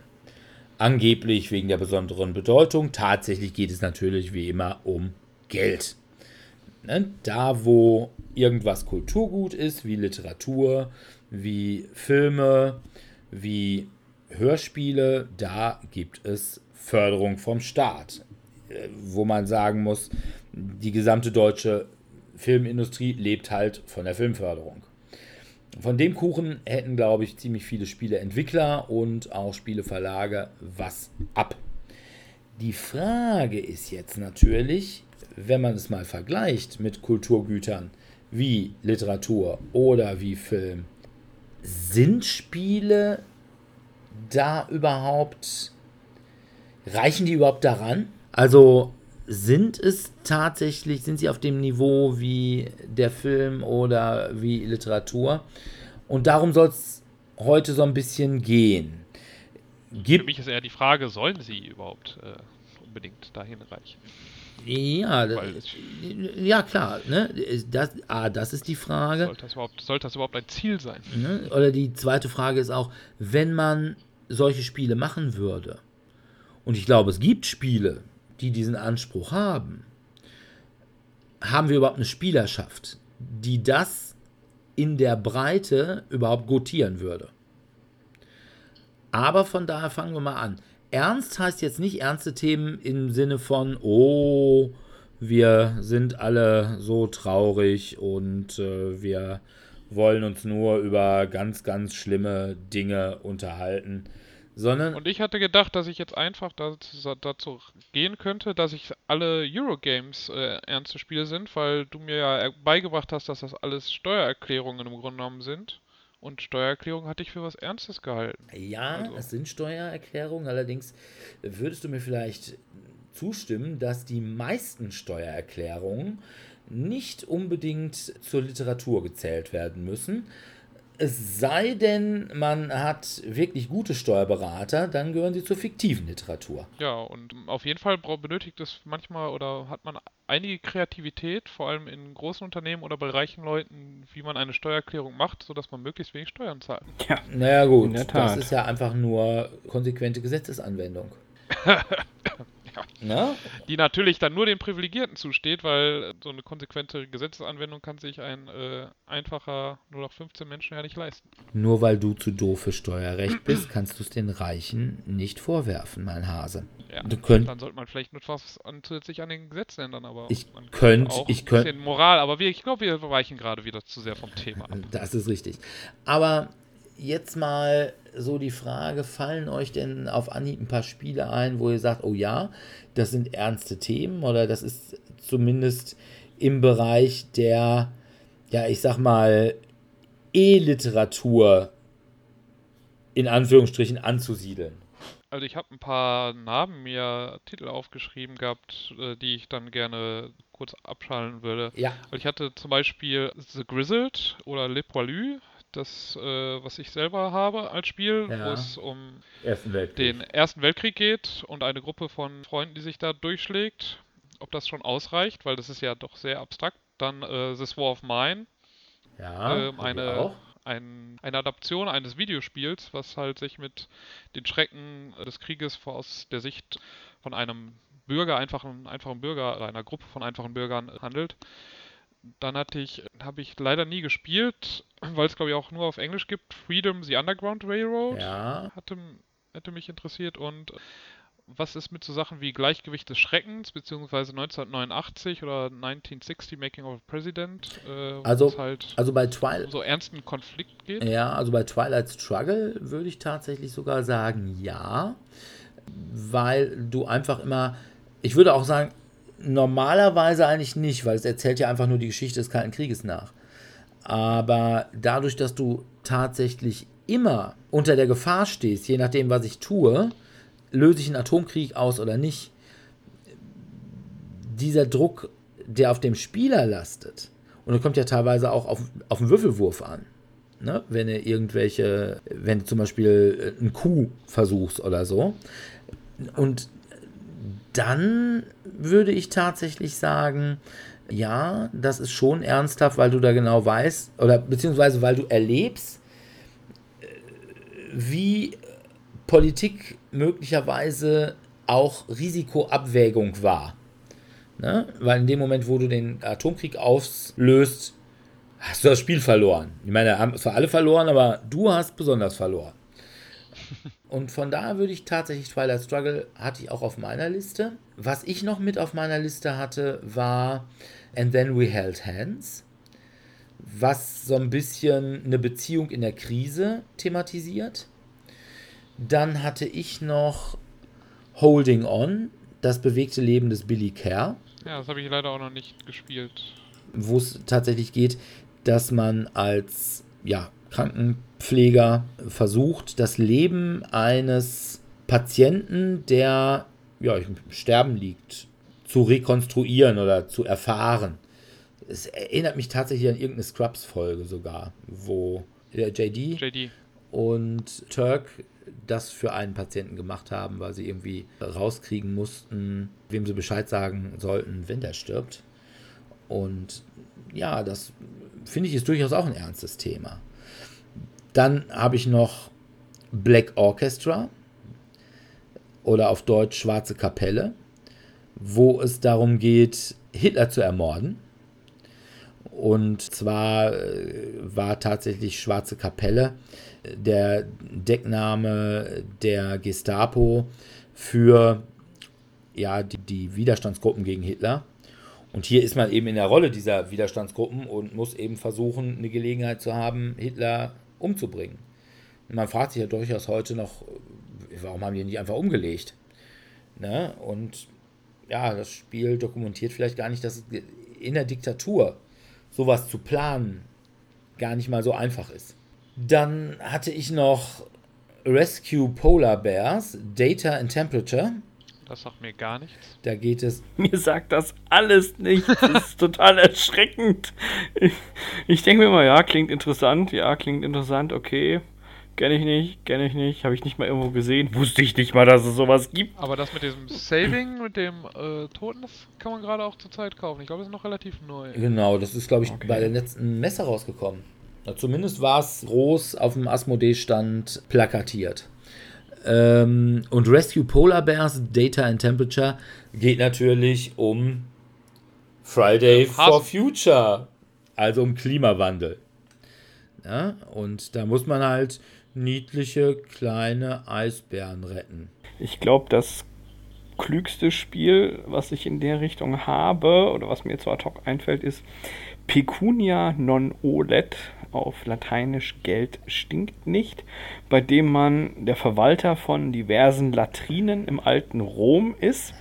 Angeblich wegen der besonderen Bedeutung. Tatsächlich geht es natürlich wie immer um Geld. Ne? Da, wo irgendwas Kulturgut ist, wie Literatur, wie Filme, wie Hörspiele, da gibt es Förderung vom Staat. Äh, Wo man sagen muss, die gesamte deutsche Filmindustrie lebt halt von der Filmförderung. Von dem Kuchen hätten, glaube ich, ziemlich viele Spieleentwickler und auch Spieleverlage was ab. Die Frage ist jetzt natürlich, wenn man es mal vergleicht mit Kulturgütern wie Literatur oder wie Film, sind Spiele da überhaupt, reichen die überhaupt daran? Also sind es tatsächlich, sind sie auf dem Niveau wie der Film oder wie Literatur? Und darum soll es heute so ein bisschen gehen. Für Gibt mich ist eher die Frage, sollen sie überhaupt äh, unbedingt dahin reichen? Ja, ja klar, ne? Das, ah, das ist die Frage. Sollte das, überhaupt, sollte das überhaupt ein Ziel sein? Ne? Oder die zweite Frage ist auch, wenn man solche Spiele machen würde, und ich glaube, es gibt Spiele, die diesen Anspruch haben, haben wir überhaupt eine Spielerschaft, die das in der Breite überhaupt gotieren würde? Aber von daher fangen wir mal an. Ernst heißt jetzt nicht ernste Themen im Sinne von, oh, wir sind alle so traurig und äh, wir wollen uns nur über ganz, ganz schlimme Dinge unterhalten, sondern Und ich hatte gedacht, dass ich jetzt einfach dazu, dazu gehen könnte, dass ich alle Eurogames äh, ernste Spiele sind, weil du mir ja beigebracht hast, dass das alles Steuererklärungen im Grunde genommen sind. Und Steuererklärungen hatte ich für was Ernstes gehalten. Ja, Also. es sind Steuererklärungen. Allerdings würdest du mir vielleicht zustimmen, dass die meisten Steuererklärungen nicht unbedingt zur Literatur gezählt werden müssen. Es sei denn, man hat wirklich gute Steuerberater, dann gehören sie zur fiktiven Literatur. Ja, und auf jeden Fall benötigt es manchmal oder hat man einige Kreativität, vor allem in großen Unternehmen oder bei reichen Leuten, wie man eine Steuererklärung macht, sodass man möglichst wenig Steuern zahlt. Ja, Naja gut, In der das ist ja einfach nur konsequente Gesetzesanwendung. Na? Die natürlich dann nur den Privilegierten zusteht, weil so eine konsequente Gesetzesanwendung kann sich ein äh, einfacher 0815 Menschen ja nicht leisten. Nur weil du zu doof für Steuerrecht bist, kannst du es den Reichen nicht vorwerfen, mein Hase. Ja, Du könnt- dann sollte man vielleicht noch was an, zusätzlich an den Gesetzen ändern, aber Ich man könnt- auch ich könnt- Moral, aber wir, ich glaube, wir weichen gerade wieder zu sehr vom Thema ab. Das ist richtig. Aber jetzt mal so die Frage, fallen euch denn auf Anhieb ein paar Spiele ein, wo ihr sagt, oh ja, das sind ernste Themen oder das ist zumindest im Bereich der, ja, ich sag mal, E-Literatur in Anführungsstrichen anzusiedeln? Also ich habe ein paar Namen mir Titel aufgeschrieben gehabt, äh, die ich dann gerne kurz abschalten würde. Ja, Weil ich hatte zum Beispiel The Grizzled oder Le Poilu, das, äh, was ich selber habe als Spiel, Ja. wo es um Ersten den Ersten Weltkrieg geht und eine Gruppe von Freunden, die sich da durchschlägt. ob das schon ausreicht, weil das ist ja doch sehr abstrakt. Dann äh, This War of Mine. Ja, ähm, eine, ein, eine Adaption eines Videospiels, was halt sich mit den Schrecken des Krieges aus der Sicht von einem Bürger, einfachen, einfachen Bürger, einer Gruppe von einfachen Bürgern handelt. Dann hatte ich, habe ich leider nie gespielt, weil es glaube ich auch nur auf Englisch gibt. Freedom the Underground Railroad Ja. hatte, hätte mich interessiert und was ist mit so Sachen wie Gleichgewicht des Schreckens, beziehungsweise 1989 oder 1960 Making of a President, äh, wo Also- es halt Also bei Twilight. so ernsten Konflikt geht? Ja, also bei Twilight Struggle würde ich tatsächlich sogar sagen, ja. Weil du einfach immer. Ich würde auch sagen, normalerweise eigentlich nicht, weil es erzählt ja einfach nur die Geschichte des Kalten Krieges nach. Aber dadurch, dass du tatsächlich immer unter der Gefahr stehst, je nachdem, was ich tue, löse ich einen Atomkrieg aus oder nicht, dieser Druck, der auf dem Spieler lastet, und das kommt ja teilweise auch auf, auf den Würfelwurf an. Ne? Wenn du irgendwelche, wenn du zum Beispiel äh, einen Kuh versuchst oder so. Und dann würde ich tatsächlich sagen, ja, das ist schon ernsthaft, weil du da genau weißt, oder beziehungsweise weil du erlebst, äh, wie Politik möglicherweise auch Risikoabwägung war. Ne? Weil in dem Moment, wo du den Atomkrieg auslöst, hast du das Spiel verloren. Ich meine, haben zwar alle verloren, aber du hast besonders verloren. Und von daher würde ich tatsächlich Twilight Struggle hatte ich auch auf meiner Liste. Was ich noch mit auf meiner Liste hatte, war And Then We Held Hands, was so ein bisschen eine Beziehung in der Krise thematisiert. Dann hatte ich noch Holding On, das bewegte Leben des Billy Kerr Ja, das habe ich leider auch noch nicht gespielt. wo es tatsächlich geht, dass man als ja, Krankenpfleger versucht, das Leben eines Patienten, der ja, im Sterben liegt, zu rekonstruieren oder zu erfahren. Es erinnert mich tatsächlich an irgendeine Scrubs-Folge sogar, wo der JD JD. und Turk das für einen Patienten gemacht haben, weil sie irgendwie rauskriegen mussten, wem sie Bescheid sagen sollten, wenn der stirbt. Und ja, das finde ich ist durchaus auch ein ernstes Thema. Dann habe ich noch Black Orchestra oder auf Deutsch Schwarze Kapelle, wo es darum geht, Hitler zu ermorden. Und zwar äh, war tatsächlich Schwarze Kapelle äh, der Deckname der Gestapo für ja, die, die Widerstandsgruppen gegen Hitler. Und hier ist man eben in der Rolle dieser Widerstandsgruppen und muss eben versuchen, eine Gelegenheit zu haben, Hitler umzubringen. Man fragt sich ja durchaus heute noch, warum haben die nicht einfach umgelegt? Ne? Und ja, das Spiel dokumentiert vielleicht gar nicht, dass in der Diktatur sowas zu planen gar nicht mal so einfach ist. Dann hatte ich noch Rescue Polar Bears, Data and Temperature. Das sagt mir gar nichts. Da geht es Mir sagt das alles nicht. Das ist total erschreckend. Ich, ich denke mir immer, ja, klingt interessant, ja, klingt interessant, okay. Kenne ich nicht, kenne ich nicht, habe ich nicht mal irgendwo gesehen. Wusste ich nicht mal, dass es sowas gibt. Aber das mit diesem Saving, mit dem äh, Toten, das kann man gerade auch zur Zeit kaufen. Ich glaube, das ist noch relativ neu. Genau, das ist, glaube ich, Okay. bei der letzten Messe rausgekommen. Na, zumindest war es groß auf dem Asmodee-Stand plakatiert. Ähm, und Rescue Polar Bears, Data and Temperature geht natürlich um Friday Um for Hasen. Future, also um Klimawandel. Ja, und da muss man halt niedliche kleine Eisbären retten. Ich glaube, das klügste Spiel, was ich in der Richtung habe, oder was mir jetzt so ad hoc einfällt, ist Pecunia non olet, auf Lateinisch Geld stinkt nicht, bei dem man der Verwalter von diversen Latrinen im alten Rom ist.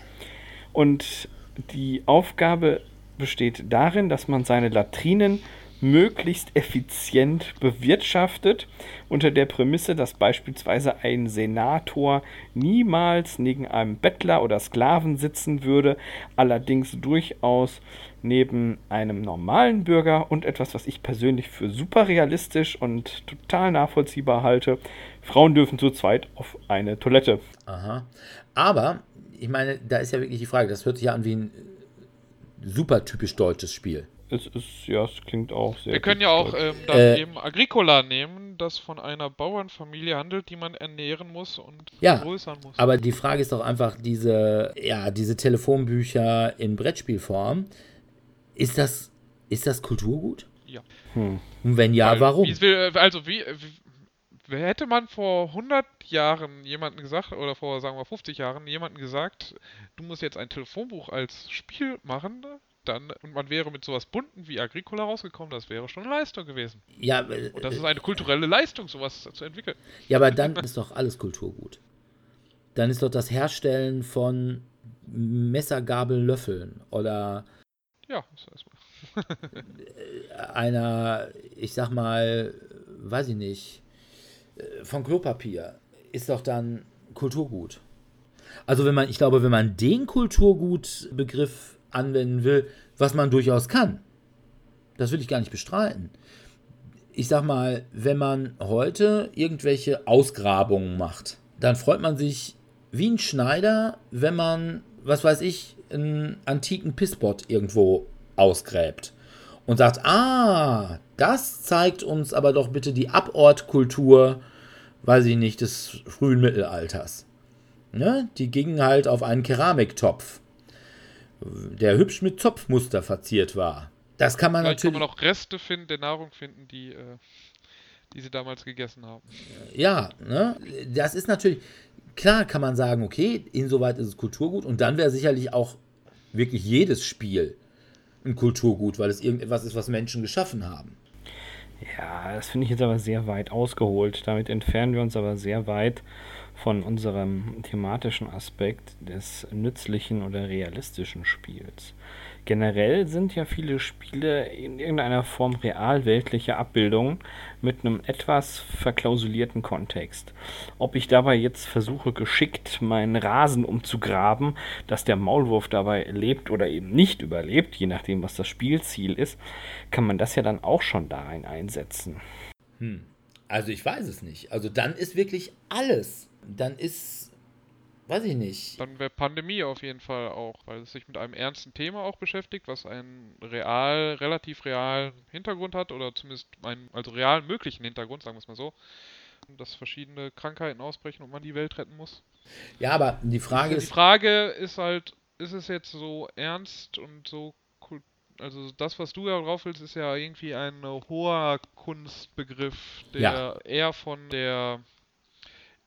Und die Aufgabe besteht darin, dass man seine Latrinen möglichst effizient bewirtschaftet, unter der Prämisse, dass beispielsweise ein Senator niemals neben einem Bettler oder Sklaven sitzen würde, allerdings durchaus neben einem normalen Bürger und etwas, was ich persönlich für super realistisch und total nachvollziehbar halte. Frauen dürfen zu zweit auf eine Toilette. Aha. Aber, ich meine, da ist ja wirklich die Frage, das hört sich ja an wie ein super typisch deutsches Spiel. Es ist, ja, es klingt auch sehr. Wir können ja auch ähm, dann äh, eben Agricola nehmen, das von einer Bauernfamilie handelt, die man ernähren muss und ja, vergrößern muss. Aber die Frage ist doch einfach, diese, ja, diese Telefonbücher in Brettspielform, ist das, ist das Kulturgut? Ja. Hm. Und wenn ja, Weil, warum? Wie, also wie, wie, hätte man vor 100 Jahren jemanden gesagt, oder vor, sagen wir 50 Jahren, jemanden gesagt, du musst jetzt ein Telefonbuch als Spiel machen, dann und man wäre mit sowas bunten wie Agricola rausgekommen, das wäre schon eine Leistung gewesen. Ja, und das ist eine kulturelle Leistung, sowas zu entwickeln. Ja, aber dann ist doch alles Kulturgut. Dann ist doch das Herstellen von Messer, Gabel, Löffeln oder ja, das heißt einer, ich sag mal, weiß ich nicht, von Klopapier ist doch dann Kulturgut. Also wenn man, ich glaube, wenn man den Kulturgutbegriff anwenden will, was man durchaus kann. Das will ich gar nicht bestreiten. Ich sag mal, wenn man heute irgendwelche Ausgrabungen macht, dann freut man sich wie ein Schneider, wenn man, was weiß ich, einen antiken Pisspot irgendwo ausgräbt und sagt, ah, das zeigt uns aber doch bitte die Abortkultur, weiß ich nicht, des frühen Mittelalters. Ne? Die gingen halt auf einen Keramiktopf der hübsch mit Zopfmuster verziert war. Das kann man Vielleicht natürlich. kann man auch Reste finden, der Nahrung finden, die, äh, die sie damals gegessen haben. Ja, ne? das ist natürlich. Klar kann man sagen, okay, insoweit ist es Kulturgut und dann wäre sicherlich auch wirklich jedes Spiel ein Kulturgut, weil es irgendetwas ist, was Menschen geschaffen haben. Ja, das finde ich jetzt aber sehr weit ausgeholt. Damit entfernen wir uns aber sehr weit von unserem thematischen Aspekt des nützlichen oder realistischen Spiels. Generell sind ja viele Spiele in irgendeiner Form realweltliche Abbildungen mit einem etwas verklausulierten Kontext. Ob ich dabei jetzt versuche, geschickt meinen Rasen umzugraben, dass der Maulwurf dabei lebt oder eben nicht überlebt, je nachdem, was das Spielziel ist, kann man das ja dann auch schon darin einsetzen. Hm. Also ich weiß es nicht. Also dann ist wirklich alles dann ist, weiß ich nicht. Dann wäre Pandemie auf jeden Fall auch, weil es sich mit einem ernsten Thema auch beschäftigt, was einen real, relativ realen Hintergrund hat oder zumindest einen, also real möglichen Hintergrund, sagen wir es mal so. Dass verschiedene Krankheiten ausbrechen und man die Welt retten muss. Ja, aber die Frage ist. Die Frage ist halt, ist es jetzt so ernst und so also das, was du ja drauf willst, ist ja irgendwie ein hoher Kunstbegriff, der ja. eher von der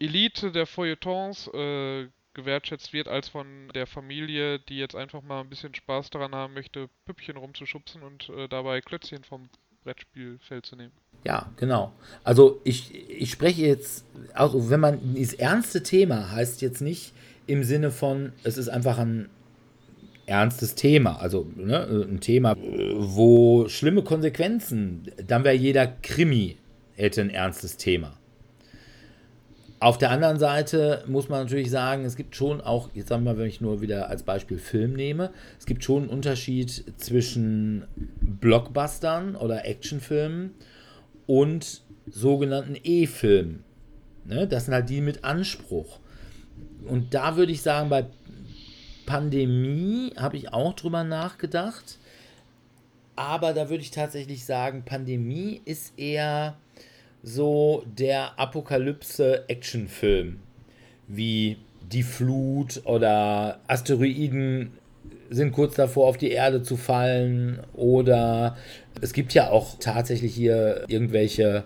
Elite der Feuilletons äh, gewertschätzt wird, als von der Familie, die jetzt einfach mal ein bisschen Spaß daran haben möchte, Püppchen rumzuschubsen und äh, dabei Klötzchen vom Brettspielfeld zu nehmen. Ja, genau. Also ich, ich spreche jetzt, also wenn man dieses ernste Thema heißt jetzt nicht im Sinne von, es ist einfach ein ernstes Thema, also ne, ein Thema, wo schlimme Konsequenzen, dann wäre jeder Krimi hätte ein ernstes Thema. Auf der anderen Seite muss man natürlich sagen, es gibt schon auch, jetzt sagen wir mal, wenn ich nur wieder als Beispiel Film nehme, es gibt schon einen Unterschied zwischen Blockbustern oder Actionfilmen und sogenannten E-Filmen. Ne? Das sind halt die mit Anspruch. Und da würde ich sagen, bei Pandemie habe ich auch drüber nachgedacht. Aber da würde ich tatsächlich sagen, Pandemie ist eher so der Apokalypse-Actionfilm, wie Die Flut oder Asteroiden sind kurz davor, auf die Erde zu fallen. Oder es gibt ja auch tatsächlich hier irgendwelche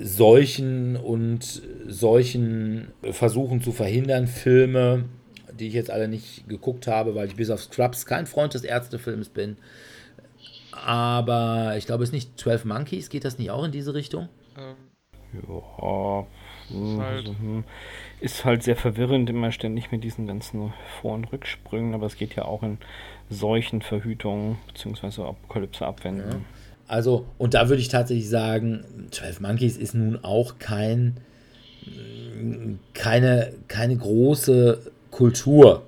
Seuchen und solchen Versuchen zu verhindern, Filme, die ich jetzt alle nicht geguckt habe, weil ich bis auf Scrubs kein Freund des Ärztefilms bin. Aber ich glaube, es ist nicht 12 Monkeys, geht das nicht auch in diese Richtung? Ähm, ja. Ist halt, also, hm, ist halt sehr verwirrend, immer ständig mit diesen ganzen Vor- und Rücksprüngen, aber es geht ja auch in solchen Verhütungen bzw. Apokalypse abwenden. Ja. Also, und da würde ich tatsächlich sagen, 12 Monkeys ist nun auch kein keine, keine große Kultur.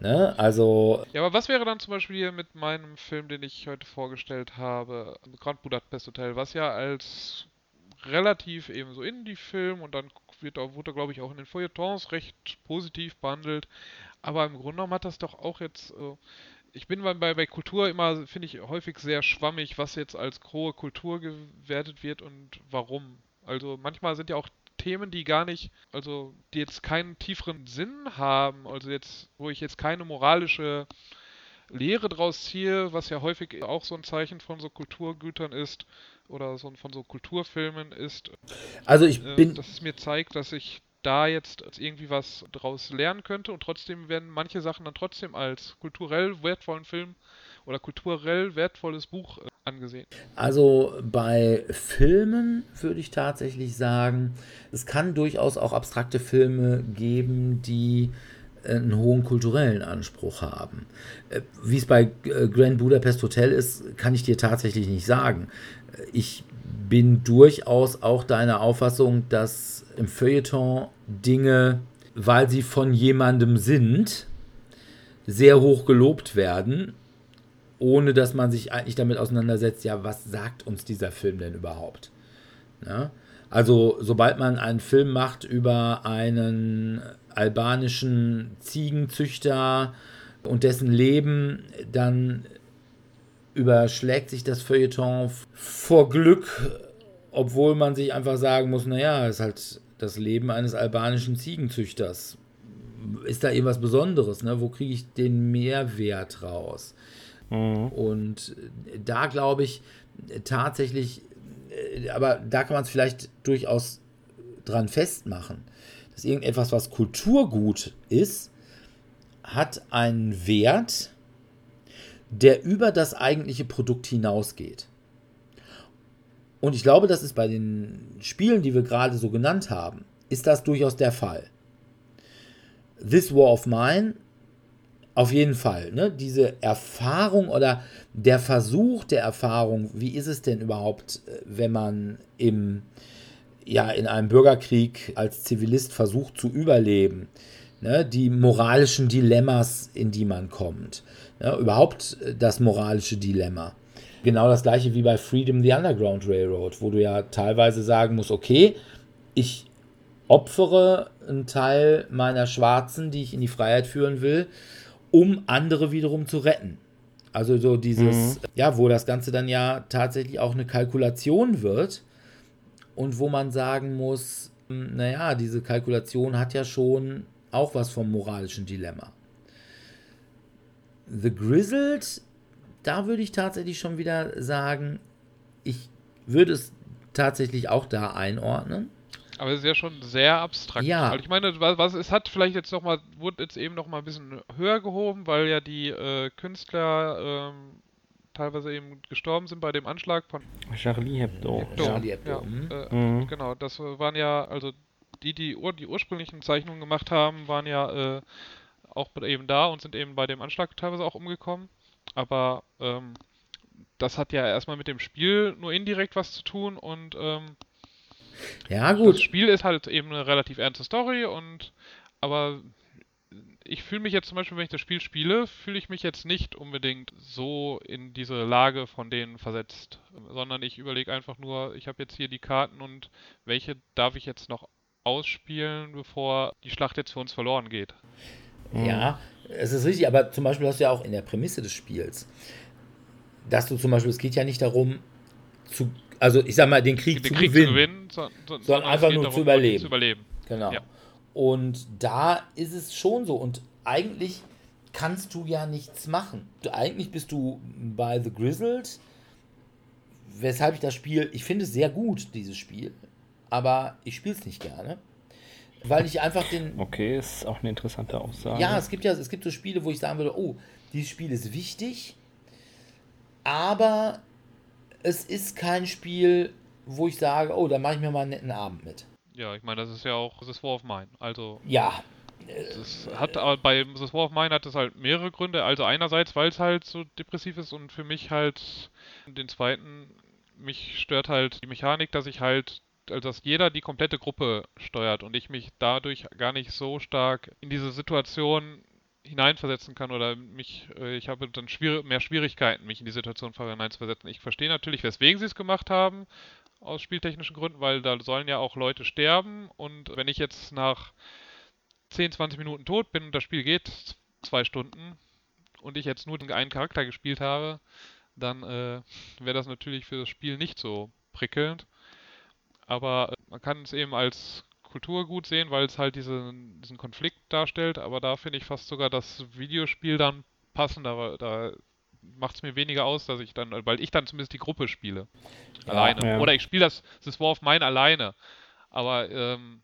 Ne? Also. Ja, aber was wäre dann zum Beispiel hier mit meinem Film, den ich heute vorgestellt habe, Grand Budapest Hotel, was ja als relativ eben so Indie-Film und dann wird, wurde er, glaube ich, auch in den Feuilletons recht positiv behandelt. Aber im Grunde genommen hat das doch auch jetzt, äh, ich bin bei, bei Kultur immer, finde ich, häufig sehr schwammig, was jetzt als hohe Kultur gewertet wird und warum. Also manchmal sind ja auch Themen, die gar nicht, also die jetzt keinen tieferen Sinn haben, also jetzt, wo ich jetzt keine moralische Lehre draus ziehe, was ja häufig auch so ein Zeichen von so Kulturgütern ist oder so von so Kulturfilmen ist. Also ich äh, bin. Dass es mir zeigt, dass ich da jetzt irgendwie was draus lernen könnte und trotzdem werden manche Sachen dann trotzdem als kulturell wertvollen Film oder kulturell wertvolles Buch äh, angesehen. Also bei Filmen würde ich tatsächlich sagen, es kann durchaus auch abstrakte Filme geben, die einen hohen kulturellen Anspruch haben. Äh, wie es bei Grand Budapest Hotel ist, kann ich dir tatsächlich nicht sagen. Ich bin durchaus auch deiner Auffassung, dass im Feuilleton Dinge, weil sie von jemandem sind, sehr hoch gelobt werden ohne dass man sich eigentlich damit auseinandersetzt, ja, was sagt uns dieser Film denn überhaupt? Ja? Also, sobald man einen Film macht über einen albanischen Ziegenzüchter und dessen Leben, dann überschlägt sich das Feuilleton vor Glück, obwohl man sich einfach sagen muss, naja, es ist halt das Leben eines albanischen Ziegenzüchters. Ist da irgendwas Besonderes? Ne? Wo kriege ich den Mehrwert raus? Mhm. Und da glaube ich tatsächlich, äh, aber da kann man es vielleicht durchaus dran festmachen, dass irgendetwas, was Kulturgut ist, hat einen Wert, der über das eigentliche Produkt hinausgeht. Und ich glaube, das ist bei den Spielen, die wir gerade so genannt haben, ist das durchaus der Fall. This War of Mine auf jeden Fall. Ne? Diese Erfahrung oder der Versuch der Erfahrung, wie ist es denn überhaupt, äh, wenn man im, ja, in einem Bürgerkrieg als Zivilist versucht zu überleben? Ne? Die moralischen Dilemmas, in die man kommt. Ne? Überhaupt das moralische Dilemma. Genau das gleiche wie bei Freedom the Underground Railroad, wo du ja teilweise sagen musst, okay, ich opfere einen Teil meiner Schwarzen, die ich in die Freiheit führen will, um andere wiederum zu retten. Also so dieses, mhm. ja, wo das Ganze dann ja tatsächlich auch eine Kalkulation wird und wo man sagen muss, hm, naja, diese Kalkulation hat ja schon auch was vom moralischen Dilemma. The Grizzled, da würde ich tatsächlich schon wieder sagen, ich würde es tatsächlich auch da einordnen. Aber es ist ja schon sehr abstrakt. Ja. Weil ich meine, was, was, es hat vielleicht jetzt nochmal, wurde jetzt eben nochmal ein bisschen höher gehoben, weil ja die äh, Künstler ähm, teilweise eben gestorben sind bei dem Anschlag von Charlie Hebdo. Hebdo. Charlie Hebdo. Ja, mhm. Äh, mhm. Genau, das waren ja, also die, die ur die ursprünglichen Zeichnungen gemacht haben, waren ja äh, auch eben da und sind eben bei dem Anschlag teilweise auch umgekommen. Aber ähm, das hat ja erstmal mit dem Spiel nur indirekt was zu tun und ähm, ja, gut. Das Spiel ist halt eben eine relativ ernste Story und aber ich fühle mich jetzt zum Beispiel, wenn ich das Spiel spiele, fühle ich mich jetzt nicht unbedingt so in diese Lage von denen versetzt, sondern ich überlege einfach nur, ich habe jetzt hier die Karten und welche darf ich jetzt noch ausspielen, bevor die Schlacht jetzt für uns verloren geht. Ja, es ist richtig, aber zum Beispiel hast du ja auch in der Prämisse des Spiels, dass du zum Beispiel, es geht ja nicht darum, zu also ich sag mal, den Krieg, den zu, Krieg gewinnen, zu gewinnen, so, so, sondern einfach nur darum, zu überleben. zu überleben. Genau. Ja. Und da ist es schon so. Und eigentlich kannst du ja nichts machen. Du, eigentlich bist du bei The Grizzled, weshalb ich das Spiel, ich finde es sehr gut, dieses Spiel, aber ich spiele es nicht gerne. Weil ich einfach den. Okay, ist auch eine interessante Aussage. Ja, es gibt ja, es gibt so Spiele, wo ich sagen würde, oh, dieses Spiel ist wichtig, aber es ist kein Spiel, wo ich sage, oh, da mache ich mir mal einen netten Abend mit. Ja, ich meine, das ist ja auch das War of Mine. Also. Ja. Das hat aber bei The War of Mine hat es halt mehrere Gründe. Also einerseits, weil es halt so depressiv ist und für mich halt den zweiten, mich stört halt die Mechanik, dass ich halt, also dass jeder die komplette Gruppe steuert und ich mich dadurch gar nicht so stark in diese Situation hineinversetzen kann oder mich, äh, ich habe dann schwierig, mehr Schwierigkeiten, mich in die Situation hineinzuversetzen. Ich verstehe natürlich, weswegen sie es gemacht haben, aus spieltechnischen Gründen, weil da sollen ja auch Leute sterben und wenn ich jetzt nach 10, 20 Minuten tot bin und das Spiel geht zwei Stunden und ich jetzt nur den einen Charakter gespielt habe, dann äh, wäre das natürlich für das Spiel nicht so prickelnd. Aber äh, man kann es eben als Kulturgut sehen, weil es halt diesen, diesen Konflikt darstellt. Aber da finde ich fast sogar das Videospiel dann passender. Da macht es mir weniger aus, dass ich dann, weil ich dann zumindest die Gruppe spiele. Ja, alleine. Ja. Oder ich spiele das, das War of Mine alleine. Aber ähm,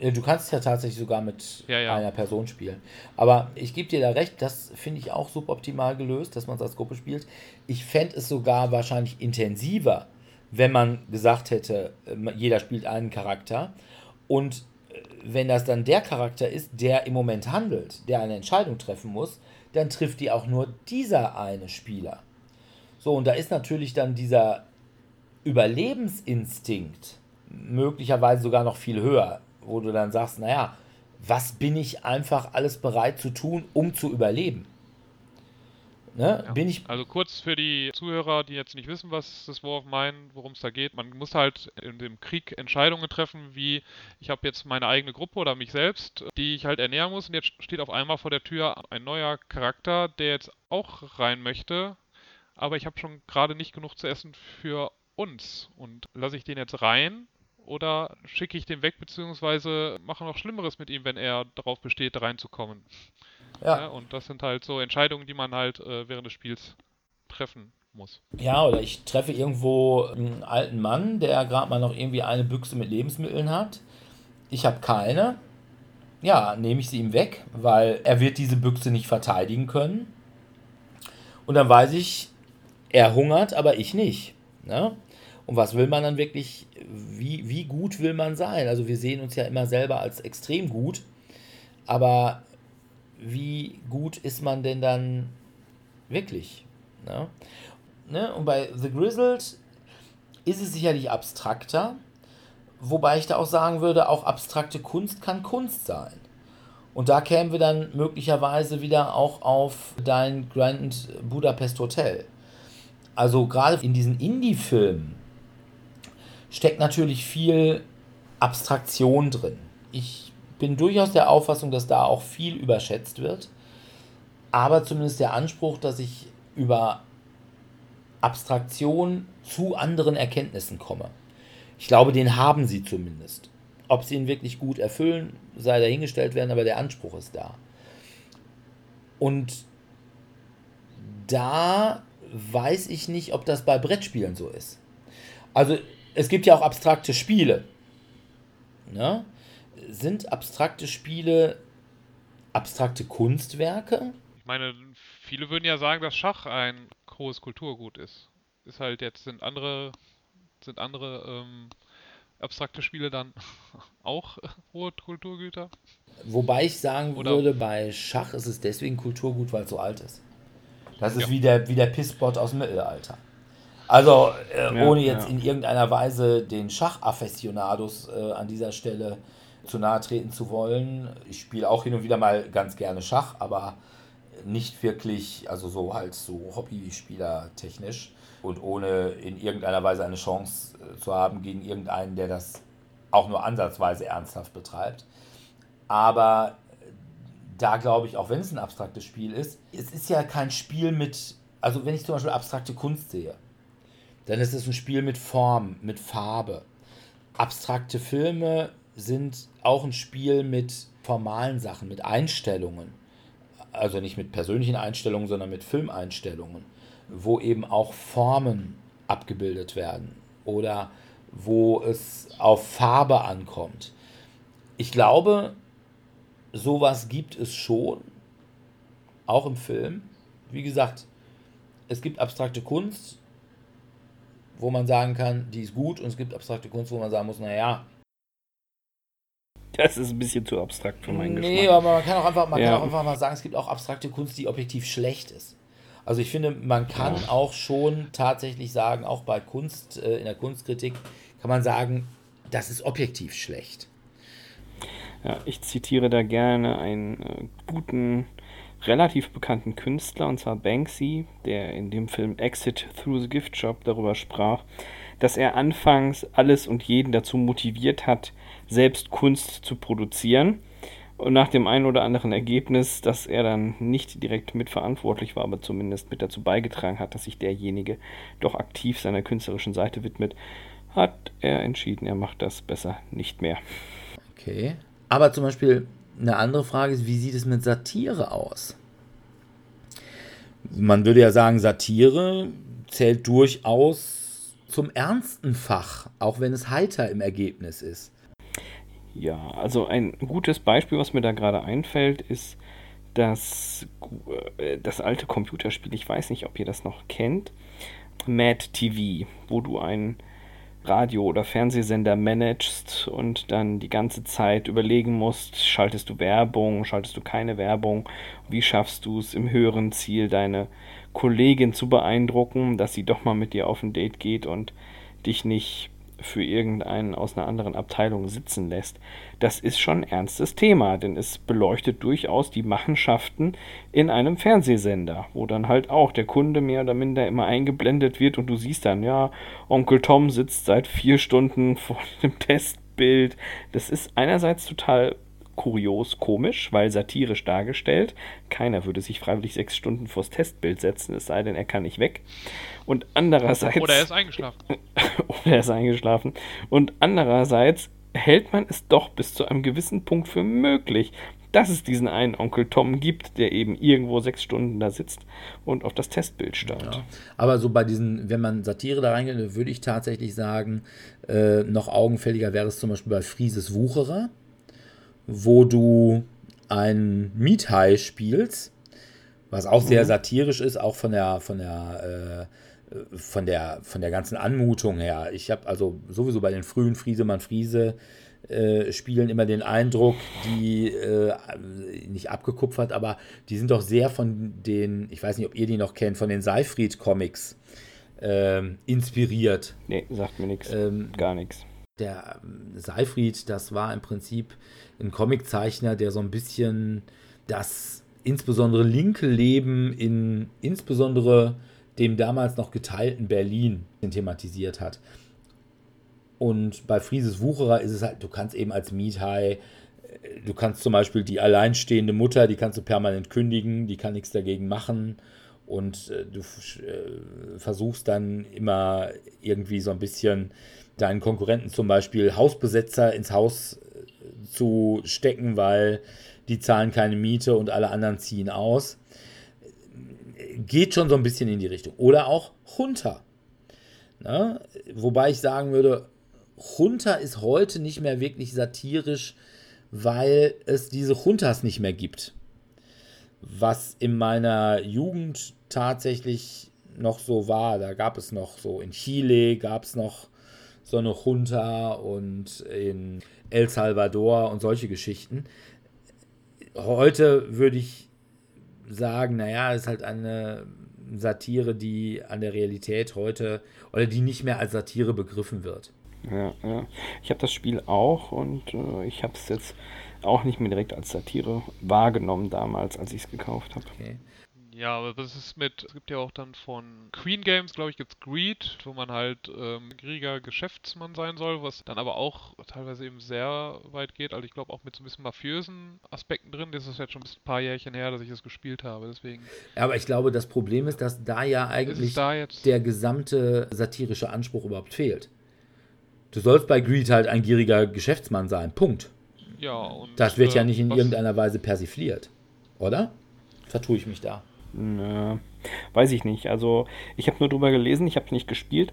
Du kannst ja tatsächlich sogar mit ja, ja. einer Person spielen. Aber ich gebe dir da recht, das finde ich auch suboptimal gelöst, dass man es als Gruppe spielt. Ich fände es sogar wahrscheinlich intensiver, wenn man gesagt hätte, äh, jeder spielt einen Charakter. Und äh, wenn das dann der Charakter ist, der im Moment handelt, der eine Entscheidung treffen muss, dann trifft die auch nur dieser eine Spieler. So, und da ist natürlich dann dieser Überlebensinstinkt möglicherweise sogar noch viel höher wo du dann sagst, naja, was bin ich einfach alles bereit zu tun, um zu überleben? Ne? Ja. Bin ich also kurz für die Zuhörer, die jetzt nicht wissen, was das War of Mine, worum es da geht. Man muss halt in dem Krieg Entscheidungen treffen, wie ich habe jetzt meine eigene Gruppe oder mich selbst, die ich halt ernähren muss und jetzt steht auf einmal vor der Tür ein neuer Charakter, der jetzt auch rein möchte, aber ich habe schon gerade nicht genug zu essen für uns und lasse ich den jetzt rein oder schicke ich den weg, beziehungsweise mache noch Schlimmeres mit ihm, wenn er darauf besteht, reinzukommen. Ja. ja. Und das sind halt so Entscheidungen, die man halt äh, während des Spiels treffen muss. Ja, oder ich treffe irgendwo einen alten Mann, der gerade mal noch irgendwie eine Büchse mit Lebensmitteln hat. Ich habe keine. Ja, nehme ich sie ihm weg, weil er wird diese Büchse nicht verteidigen können. Und dann weiß ich, er hungert, aber ich nicht. Ne? Und was will man dann wirklich, wie, wie gut will man sein? Also wir sehen uns ja immer selber als extrem gut, aber wie gut ist man denn dann wirklich? Ne? Ne? Und bei The Grizzled ist es sicherlich abstrakter, wobei ich da auch sagen würde, auch abstrakte Kunst kann Kunst sein. Und da kämen wir dann möglicherweise wieder auch auf dein Grand Budapest Hotel. Also gerade in diesen Indie-Filmen, steckt natürlich viel Abstraktion drin. Ich bin durchaus der Auffassung, dass da auch viel überschätzt wird. Aber zumindest der Anspruch, dass ich über Abstraktion zu anderen Erkenntnissen komme. Ich glaube, den haben sie zumindest. Ob sie ihn wirklich gut erfüllen, sei dahingestellt werden, aber der Anspruch ist da. Und da weiß ich nicht, ob das bei Brettspielen so ist. Also es gibt ja auch abstrakte Spiele. Ne? Sind abstrakte Spiele abstrakte Kunstwerke? Ich meine, viele würden ja sagen, dass Schach ein hohes Kulturgut ist. Ist halt jetzt, sind andere, sind andere ähm, abstrakte Spiele dann auch hohe Kulturgüter? Wobei ich sagen Oder würde, bei Schach ist es deswegen Kulturgut, weil es so alt ist. Das ist ja. wie, der, wie der Pisspot aus dem Mittelalter. Also, äh, ja, ohne jetzt ja. in irgendeiner Weise den Schachaffessionados äh, an dieser Stelle zu nahe treten zu wollen. Ich spiele auch hin und wieder mal ganz gerne Schach, aber nicht wirklich, also so halt so Hobbyspieler technisch und ohne in irgendeiner Weise eine Chance äh, zu haben gegen irgendeinen, der das auch nur ansatzweise ernsthaft betreibt. Aber da glaube ich, auch wenn es ein abstraktes Spiel ist, es ist ja kein Spiel mit, also wenn ich zum Beispiel abstrakte Kunst sehe, dann ist es ein Spiel mit Form, mit Farbe. Abstrakte Filme sind auch ein Spiel mit formalen Sachen, mit Einstellungen. Also nicht mit persönlichen Einstellungen, sondern mit Filmeinstellungen, wo eben auch Formen abgebildet werden oder wo es auf Farbe ankommt. Ich glaube, sowas gibt es schon, auch im Film. Wie gesagt, es gibt abstrakte Kunst, wo man sagen kann, die ist gut und es gibt abstrakte Kunst, wo man sagen muss, naja. Das ist ein bisschen zu abstrakt für meinen nee, Geschmack. Nee, aber man kann auch einfach, man ja. kann auch einfach mal sagen, es gibt auch abstrakte Kunst, die objektiv schlecht ist. Also ich finde, man kann ja. auch schon tatsächlich sagen, auch bei Kunst, äh, in der Kunstkritik, kann man sagen, das ist objektiv schlecht. Ja, ich zitiere da gerne einen äh, guten relativ bekannten Künstler, und zwar Banksy, der in dem Film Exit Through the Gift Shop darüber sprach, dass er anfangs alles und jeden dazu motiviert hat, selbst Kunst zu produzieren. Und nach dem einen oder anderen Ergebnis, dass er dann nicht direkt mitverantwortlich war, aber zumindest mit dazu beigetragen hat, dass sich derjenige doch aktiv seiner künstlerischen Seite widmet, hat er entschieden, er macht das besser nicht mehr. Okay. Aber zum Beispiel eine andere Frage ist, wie sieht es mit Satire aus? Man würde ja sagen, Satire zählt durchaus zum ernsten Fach, auch wenn es heiter im Ergebnis ist. Ja, also ein gutes Beispiel, was mir da gerade einfällt, ist das, äh, das alte Computerspiel, ich weiß nicht, ob ihr das noch kennt, Mad TV, wo du einen Radio- oder Fernsehsender managst und dann die ganze Zeit überlegen musst, schaltest du Werbung, schaltest du keine Werbung, wie schaffst du es im höheren Ziel, deine Kollegin zu beeindrucken, dass sie doch mal mit dir auf ein Date geht und dich nicht für irgendeinen aus einer anderen Abteilung sitzen lässt, das ist schon ein ernstes Thema, denn es beleuchtet durchaus die Machenschaften in einem Fernsehsender, wo dann halt auch der Kunde mehr oder minder immer eingeblendet wird und du siehst dann, ja, Onkel Tom sitzt seit vier Stunden vor dem Testbild. Das ist einerseits total kurios komisch, weil satirisch dargestellt. Keiner würde sich freiwillig sechs Stunden vors Testbild setzen, es sei denn, er kann nicht weg. Und andererseits. Oder er ist eingeschlafen. oder er ist eingeschlafen. Und andererseits hält man es doch bis zu einem gewissen Punkt für möglich, dass es diesen einen Onkel Tom gibt, der eben irgendwo sechs Stunden da sitzt und auf das Testbild starrt. Ja. Aber so bei diesen, wenn man Satire da reingeht, würde ich tatsächlich sagen, äh, noch augenfälliger wäre es zum Beispiel bei Frieses Wucherer wo du ein Miethai spielst, was auch sehr mhm. satirisch ist, auch von der, von der, äh, von der, von der ganzen Anmutung her. Ich habe also sowieso bei den frühen Friesemann Friese äh, Spielen immer den Eindruck, die äh, nicht abgekupfert, aber die sind doch sehr von den, ich weiß nicht, ob ihr die noch kennt, von den Seifried-Comics äh, inspiriert. Nee, sagt mir nichts. Ähm, Gar nichts. Der ähm, Seifried, das war im Prinzip ein Comiczeichner, der so ein bisschen das insbesondere linke Leben in insbesondere dem damals noch geteilten Berlin thematisiert hat. Und bei Frieses Wucherer ist es halt, du kannst eben als Miethai, äh, du kannst zum Beispiel die alleinstehende Mutter, die kannst du permanent kündigen, die kann nichts dagegen machen. Und äh, du äh, versuchst dann immer irgendwie so ein bisschen deinen Konkurrenten zum Beispiel Hausbesetzer ins Haus zu stecken, weil die zahlen keine Miete und alle anderen ziehen aus. Geht schon so ein bisschen in die Richtung. Oder auch Hunter. Na? Wobei ich sagen würde, Hunter ist heute nicht mehr wirklich satirisch, weil es diese Hunters nicht mehr gibt. Was in meiner Jugend tatsächlich noch so war. Da gab es noch so in Chile gab es noch so eine Junta und in El Salvador und solche Geschichten. Heute würde ich sagen, naja, es ist halt eine Satire, die an der Realität heute oder die nicht mehr als Satire begriffen wird. Ja, ja. Ich habe das Spiel auch und äh, ich habe es jetzt auch nicht mehr direkt als Satire wahrgenommen damals, als ich es gekauft habe. Okay. Ja, aber was ist mit, es gibt ja auch dann von Queen Games, glaube ich, gibt es Greed, wo man halt ähm, gieriger Geschäftsmann sein soll, was dann aber auch teilweise eben sehr weit geht. Also ich glaube auch mit so ein bisschen mafiösen Aspekten drin. Das ist jetzt schon ein paar Jährchen her, dass ich das gespielt habe, deswegen. Aber ich glaube, das Problem ist, dass da ja eigentlich da der gesamte satirische Anspruch überhaupt fehlt. Du sollst bei Greed halt ein gieriger Geschäftsmann sein. Punkt. Ja, und. Das wird äh, ja nicht in irgendeiner Weise persifliert. Oder? Vertue ich mich da. Nö, weiß ich nicht. Also, ich habe nur drüber gelesen, ich habe nicht gespielt.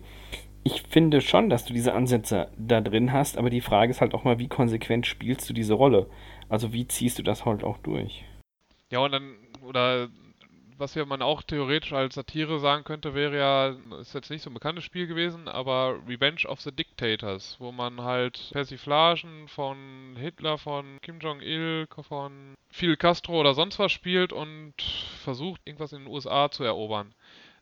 Ich finde schon, dass du diese Ansätze da drin hast, aber die Frage ist halt auch mal, wie konsequent spielst du diese Rolle? Also, wie ziehst du das halt auch durch? Ja, und dann, oder was ja man auch theoretisch als Satire sagen könnte, wäre ja, ist jetzt nicht so ein bekanntes Spiel gewesen, aber Revenge of the Dictators, wo man halt Persiflagen von Hitler, von Kim Jong-il, von Fidel Castro oder sonst was spielt und versucht, irgendwas in den USA zu erobern.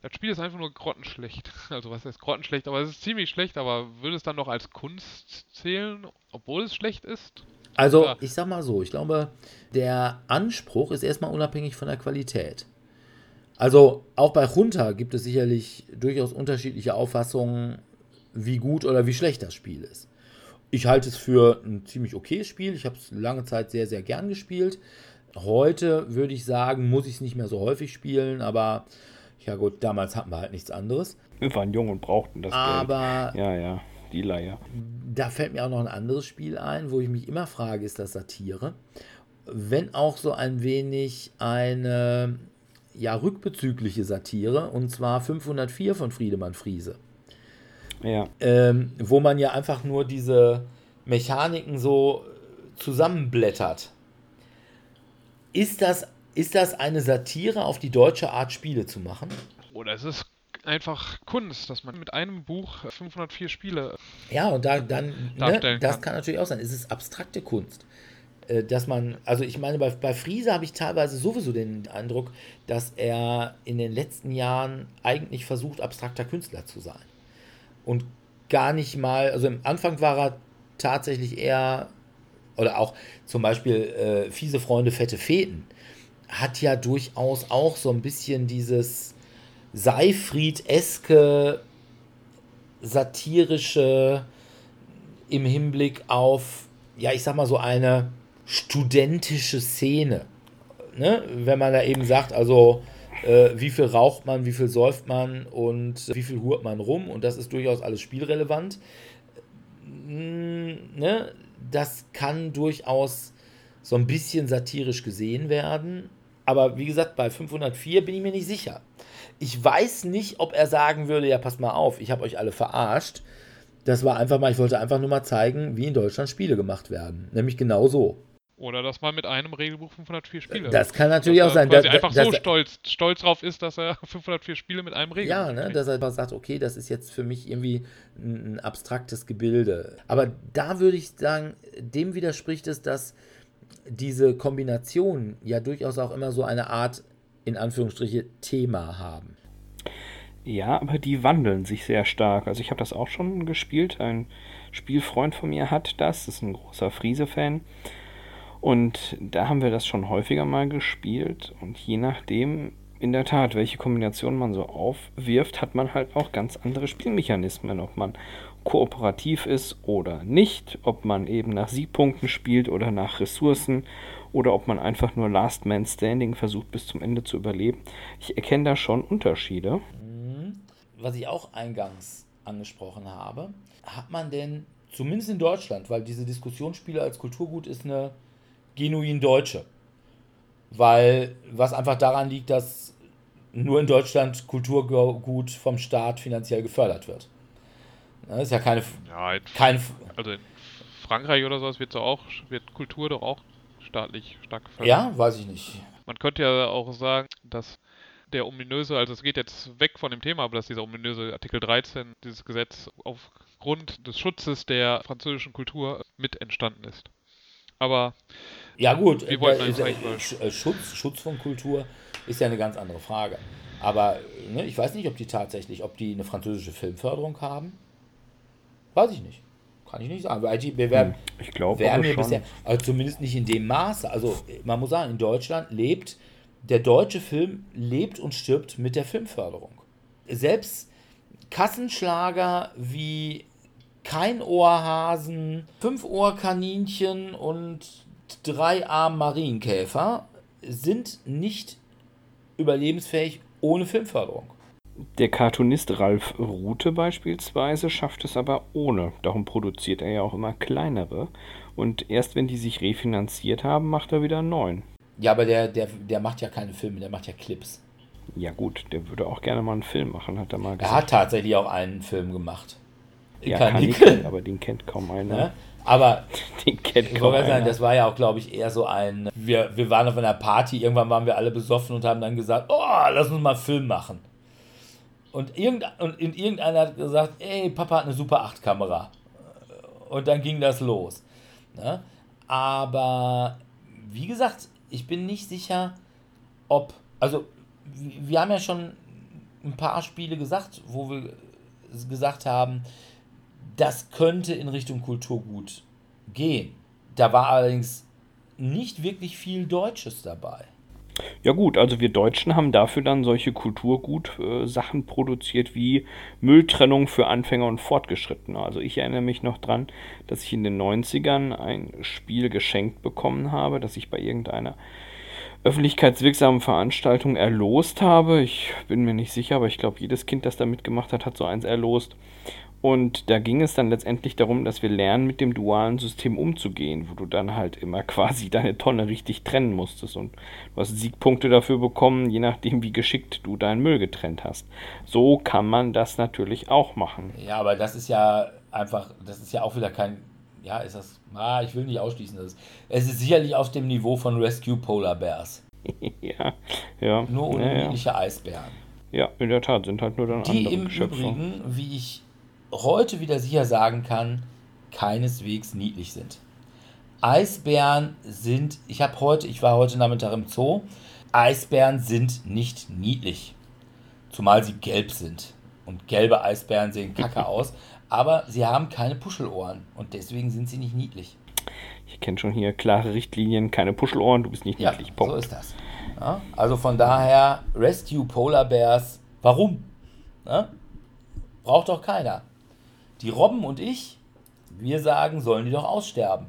Das Spiel ist einfach nur grottenschlecht. Also was heißt grottenschlecht, aber es ist ziemlich schlecht, aber würde es dann noch als Kunst zählen, obwohl es schlecht ist? Also, ich sag mal so, ich glaube, der Anspruch ist erstmal unabhängig von der Qualität. Also auch bei Junta gibt es sicherlich durchaus unterschiedliche Auffassungen, wie gut oder wie schlecht das Spiel ist. Ich halte es für ein ziemlich okayes Spiel. Ich habe es lange Zeit sehr, sehr gern gespielt. Heute würde ich sagen, muss ich es nicht mehr so häufig spielen, aber ja gut, damals hatten wir halt nichts anderes. Wir waren jung und brauchten das aber Geld. Ja, ja, die Leier. Da fällt mir auch noch ein anderes Spiel ein, wo ich mich immer frage, ist das Satire? Wenn auch so ein wenig eine ja, rückbezügliche Satire, und zwar 504 von Friedemann Friese. Ja. Ähm, wo man ja einfach nur diese Mechaniken so zusammenblättert. Ist das, ist das eine Satire auf die deutsche Art, Spiele zu machen? Oder ist es einfach Kunst, dass man mit einem Buch 504 Spiele. Ja, und da dann, ne, das kann. kann natürlich auch sein. Es ist abstrakte Kunst. Äh, dass man, also ich meine, bei, bei Friese habe ich teilweise sowieso den Eindruck, dass er in den letzten Jahren eigentlich versucht, abstrakter Künstler zu sein. Und gar nicht mal, also im Anfang war er tatsächlich eher, oder auch zum Beispiel äh, Fiese Freunde, fette Feten, hat ja durchaus auch so ein bisschen dieses Seifried-eske satirische im Hinblick auf, ja, ich sag mal so eine studentische Szene. Ne? Wenn man da eben sagt, also äh, wie viel raucht man, wie viel säuft man und wie viel hurt man rum und das ist durchaus alles spielrelevant. Mm, ne? Das kann durchaus so ein bisschen satirisch gesehen werden. Aber wie gesagt, bei 504 bin ich mir nicht sicher. Ich weiß nicht, ob er sagen würde, ja, passt mal auf, ich habe euch alle verarscht. Das war einfach mal, ich wollte einfach nur mal zeigen, wie in Deutschland Spiele gemacht werden. Nämlich genau so. Oder dass man mit einem Regelbuch 504 Spiele. Das kann natürlich auch sein. Dass er einfach so stolz, stolz drauf ist, dass er 504 Spiele mit einem Regelbuch Ja, ne, dass er einfach sagt, okay, das ist jetzt für mich irgendwie ein, ein abstraktes Gebilde. Aber da würde ich sagen, dem widerspricht es, dass diese Kombinationen ja durchaus auch immer so eine Art, in Anführungsstriche, Thema haben. Ja, aber die wandeln sich sehr stark. Also ich habe das auch schon gespielt. Ein Spielfreund von mir hat das, ist ein großer Friese-Fan. Und da haben wir das schon häufiger mal gespielt. Und je nachdem, in der Tat, welche Kombination man so aufwirft, hat man halt auch ganz andere Spielmechanismen. Ob man kooperativ ist oder nicht, ob man eben nach Siegpunkten spielt oder nach Ressourcen oder ob man einfach nur Last Man Standing versucht bis zum Ende zu überleben. Ich erkenne da schon Unterschiede. Mhm. Was ich auch eingangs angesprochen habe, hat man denn, zumindest in Deutschland, weil diese Diskussionsspiele als Kulturgut ist eine genuin Deutsche. Weil, was einfach daran liegt, dass nur in Deutschland Kulturgut vom Staat finanziell gefördert wird. Das ist ja keine. Ja, in, kein, also in Frankreich oder sowas wird so auch, wird Kultur doch auch staatlich stark gefördert. Ja, weiß ich nicht. Man könnte ja auch sagen, dass der ominöse, also es geht jetzt weg von dem Thema, aber dass dieser ominöse Artikel 13, dieses Gesetz aufgrund des Schutzes der französischen Kultur mit entstanden ist. Aber ja gut, wir wollten ist, äh, Schutz, Schutz von Kultur ist ja eine ganz andere Frage. Aber ne, ich weiß nicht, ob die tatsächlich, ob die eine französische Filmförderung haben. Weiß ich nicht. Kann ich nicht sagen. Weil die bewerben, hm, ich glaube wir bisher, also zumindest nicht in dem Maße. Also man muss sagen, in Deutschland lebt der deutsche Film lebt und stirbt mit der Filmförderung. Selbst Kassenschlager wie kein Ohrhasen, fünf Ohrkaninchen und drei Arm Marienkäfer sind nicht überlebensfähig ohne Filmförderung. Der Cartoonist Ralf Rute beispielsweise schafft es aber ohne. Darum produziert er ja auch immer kleinere. Und erst wenn die sich refinanziert haben, macht er wieder einen neuen. Ja, aber der, der, der macht ja keine Filme, der macht ja Clips. Ja gut, der würde auch gerne mal einen Film machen, hat er mal gesagt. Er hat tatsächlich auch einen Film gemacht. Ja, Karnickel, aber den kennt kaum einer. Ja? Aber den kennt kaum einer. Sagen, das war ja auch, glaube ich, eher so ein. Wir, wir waren auf einer Party, irgendwann waren wir alle besoffen und haben dann gesagt, oh, lass uns mal einen Film machen. Und, irgend, und irgendeiner hat gesagt, ey, Papa hat eine Super 8 Kamera. Und dann ging das los. Ne? Aber wie gesagt, ich bin nicht sicher, ob. Also, wir haben ja schon ein paar Spiele gesagt, wo wir gesagt haben, das könnte in Richtung Kulturgut gehen. Da war allerdings nicht wirklich viel Deutsches dabei. Ja gut, also wir Deutschen haben dafür dann solche Kulturgut-Sachen produziert wie Mülltrennung für Anfänger und Fortgeschrittene. Also ich erinnere mich noch dran, dass ich in den 90ern ein Spiel geschenkt bekommen habe, das ich bei irgendeiner öffentlichkeitswirksamen Veranstaltung erlost habe. Ich bin mir nicht sicher, aber ich glaube, jedes Kind, das da mitgemacht hat, hat so eins erlost. Und da ging es dann letztendlich darum, dass wir lernen, mit dem dualen System umzugehen, wo du dann halt immer quasi deine Tonne richtig trennen musstest. Und du hast Siegpunkte dafür bekommen, je nachdem, wie geschickt du deinen Müll getrennt hast. So kann man das natürlich auch machen. Ja, aber das ist ja einfach, das ist ja auch wieder kein, ja, ist das, ah, ich will nicht ausschließen, das ist, es ist sicherlich auf dem Niveau von Rescue Polar Bears. ja, ja. Nur ja, unniedliche ja. Eisbären. Ja, in der Tat, sind halt nur dann Die andere im Geschöpfe. Übrigen, wie ich heute wieder sicher sagen kann, keineswegs niedlich sind. Eisbären sind, ich habe heute, ich war heute Nachmittag im Zoo, Eisbären sind nicht niedlich. Zumal sie gelb sind. Und gelbe Eisbären sehen kacke aus, aber sie haben keine Puschelohren und deswegen sind sie nicht niedlich. Ich kenne schon hier klare Richtlinien, keine Puschelohren, du bist nicht Ja, niedlich. Punkt. so ist das. Ja, also von daher, Rescue Polar Bears, warum? Ja? Braucht doch keiner. Die Robben und ich, wir sagen, sollen die doch aussterben.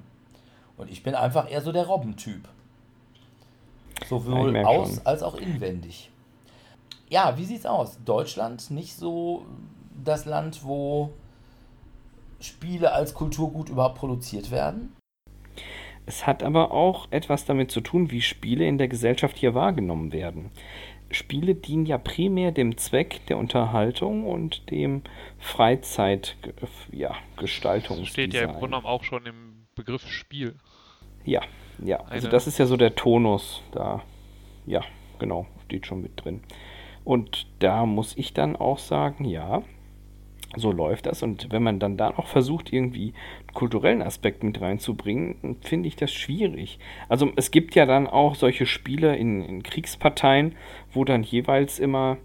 Und ich bin einfach eher so der Robbentyp. Ja, Sowohl merk aus schon. als auch inwendig. Ja, wie sieht's aus? Deutschland nicht so das Land, wo Spiele als Kulturgut überhaupt produziert werden? Es hat aber auch etwas damit zu tun, wie Spiele in der Gesellschaft hier wahrgenommen werden. Spiele dienen ja primär dem Zweck der Unterhaltung und dem Freizeit ja. Steht ja im Grunde genommen auch schon im Begriff Spiel. Ja, ja. Also Eine- das ist ja so der Tonus da. Ja, genau, steht schon mit drin. Und da muss ich dann auch sagen, ja, so läuft das. Und wenn man dann da noch versucht, irgendwie kulturellen Aspekt mit reinzubringen, finde ich das schwierig. Also es gibt ja dann auch solche Spiele in, in Kriegsparteien, wo dann jeweils immer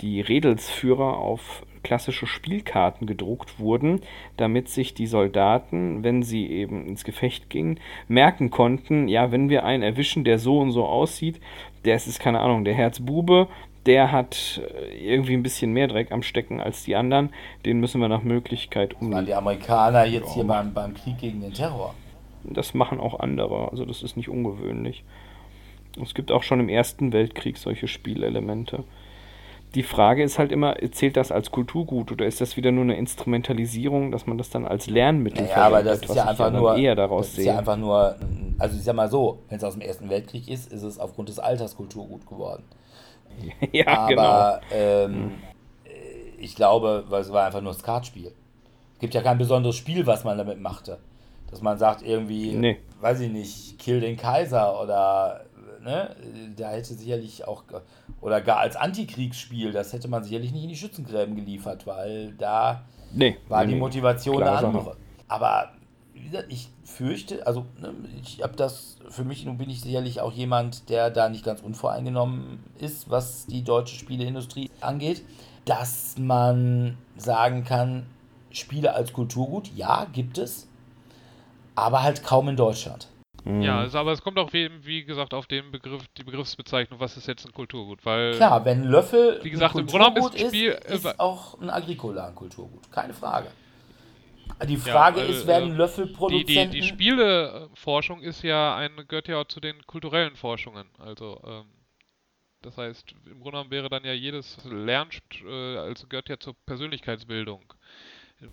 die Redelsführer auf klassische Spielkarten gedruckt wurden, damit sich die Soldaten, wenn sie eben ins Gefecht gingen, merken konnten, ja, wenn wir einen erwischen, der so und so aussieht, der ist, keine Ahnung, der Herzbube, der hat äh, irgendwie ein bisschen mehr Dreck am Stecken als die anderen, den müssen wir nach Möglichkeit um. die Amerikaner jetzt hier beim, beim Krieg gegen den Terror? Das machen auch andere, also das ist nicht ungewöhnlich. Es gibt auch schon im Ersten Weltkrieg solche Spielelemente. Die Frage ist halt immer, zählt das als Kulturgut oder ist das wieder nur eine Instrumentalisierung, dass man das dann als Lernmittel Ja, aber das ist ja einfach nur, eher das daraus ist sehe. ja einfach nur, also ich sag mal so, wenn es aus dem Ersten Weltkrieg ist, ist es aufgrund des Alters Kulturgut geworden. ja, genau. Aber ähm, äh, ich glaube, weil es war einfach nur ein Skatspiel. Es gibt ja kein besonderes Spiel, was man damit machte. Dass man sagt irgendwie, Nee. weiß ich nicht, kill den Kaiser oder ne, da hätte sicherlich auch, oder gar als Antikriegsspiel, das hätte man sicherlich nicht in die Schützengräben geliefert, weil da Nee, war nee, die. Motivation eine andere. Aber ich fürchte, also ne, ich habe das, für mich nun bin ich sicherlich auch jemand, der da nicht ganz unvoreingenommen ist, was die deutsche Spieleindustrie angeht, dass man sagen kann, Spiele als Kulturgut, ja, gibt es, aber halt kaum in Deutschland. Mhm. Ja, also, aber es kommt auch wie, wie gesagt auf den Begriff, die Begriffsbezeichnung, was ist jetzt ein Kulturgut, weil Klar, wenn Löffel Wie gesagt, ein im Grunde genommen ist ist, ist auch ein Agricola ein Kulturgut, keine Frage. Die Ja, Frage weil, ist, werden äh, die, Löffelproduzenten... die, die Spieleforschung ist ja ein, gehört ja auch zu den kulturellen Forschungen. Also, ähm, das heißt, im Grunde genommen wäre dann ja jedes Lernen, äh, also gehört ja zur Persönlichkeitsbildung.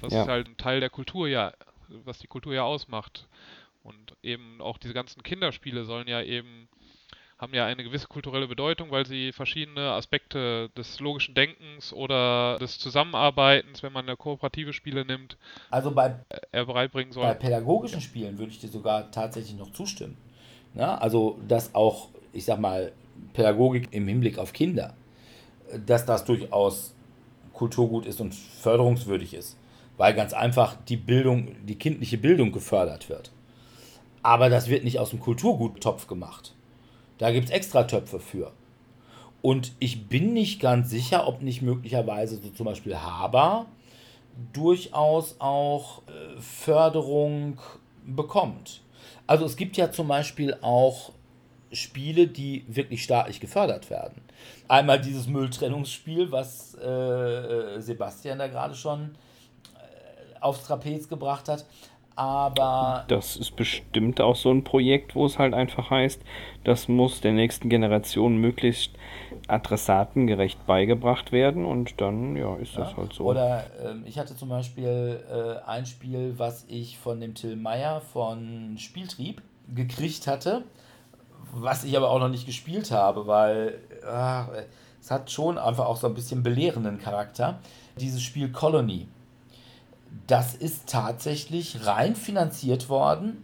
Was Ja. ist halt ein Teil der Kultur ja, was die Kultur ja ausmacht. Und eben auch diese ganzen Kinderspiele sollen ja eben, haben ja eine gewisse kulturelle Bedeutung, weil sie verschiedene Aspekte des logischen Denkens oder des Zusammenarbeitens, wenn man eine kooperative Spiele nimmt, Also bei, äh, beibringen bei sollen. pädagogischen Spielen würde ich dir sogar tatsächlich noch zustimmen. Ja, also, dass auch, ich sag mal, Pädagogik im Hinblick auf Kinder, dass das durchaus Kulturgut ist und förderungswürdig ist. Weil ganz einfach die Bildung, die kindliche Bildung gefördert wird. Aber das wird nicht aus dem Kulturguttopf gemacht. Da gibt es extra Töpfe für. Und ich bin nicht ganz sicher, ob nicht möglicherweise so zum Beispiel Haber durchaus auch äh, Förderung bekommt. Also es gibt ja zum Beispiel auch Spiele, die wirklich staatlich gefördert werden. Einmal dieses Mülltrennungsspiel, was äh, Sebastian da gerade schon äh, aufs Trapez gebracht hat. Aber. Das ist bestimmt auch so ein Projekt, wo es halt einfach heißt, das muss der nächsten Generation möglichst adressatengerecht beigebracht werden und dann, ja, ist das ja, halt so. Oder äh, ich hatte zum Beispiel äh, ein Spiel, was ich von dem Till Meyer von Spieltrieb gekriegt hatte, was ich aber auch noch nicht gespielt habe, weil äh, es hat schon einfach auch so ein bisschen belehrenden Charakter. Dieses Spiel Colony das ist tatsächlich rein finanziert worden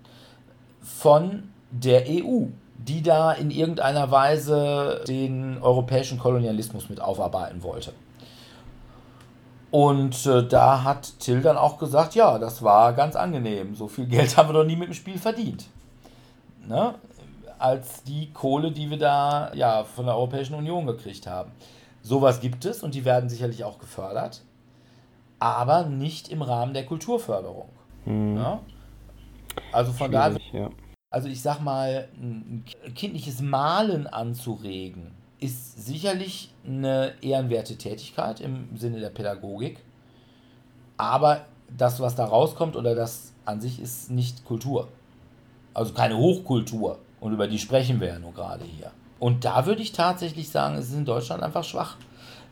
von der EU, die da in irgendeiner Weise den europäischen Kolonialismus mit aufarbeiten wollte. Und äh, da hat Till dann auch gesagt, ja, das war ganz angenehm. So viel Geld haben wir doch nie mit dem Spiel verdient. Ne? Als die Kohle, die wir da ja, von der Europäischen Union gekriegt haben. Sowas gibt es und die werden sicherlich auch gefördert aber nicht im Rahmen der Kulturförderung. Hm. Ja? Also von daher, ja. also ich sag mal, ein kindliches Malen anzuregen, ist sicherlich eine ehrenwerte Tätigkeit im Sinne der Pädagogik, aber das, was da rauskommt oder das an sich ist nicht Kultur. Also keine Hochkultur. Und über die sprechen wir ja nur gerade hier. Und da würde ich tatsächlich sagen, es ist in Deutschland einfach schwach.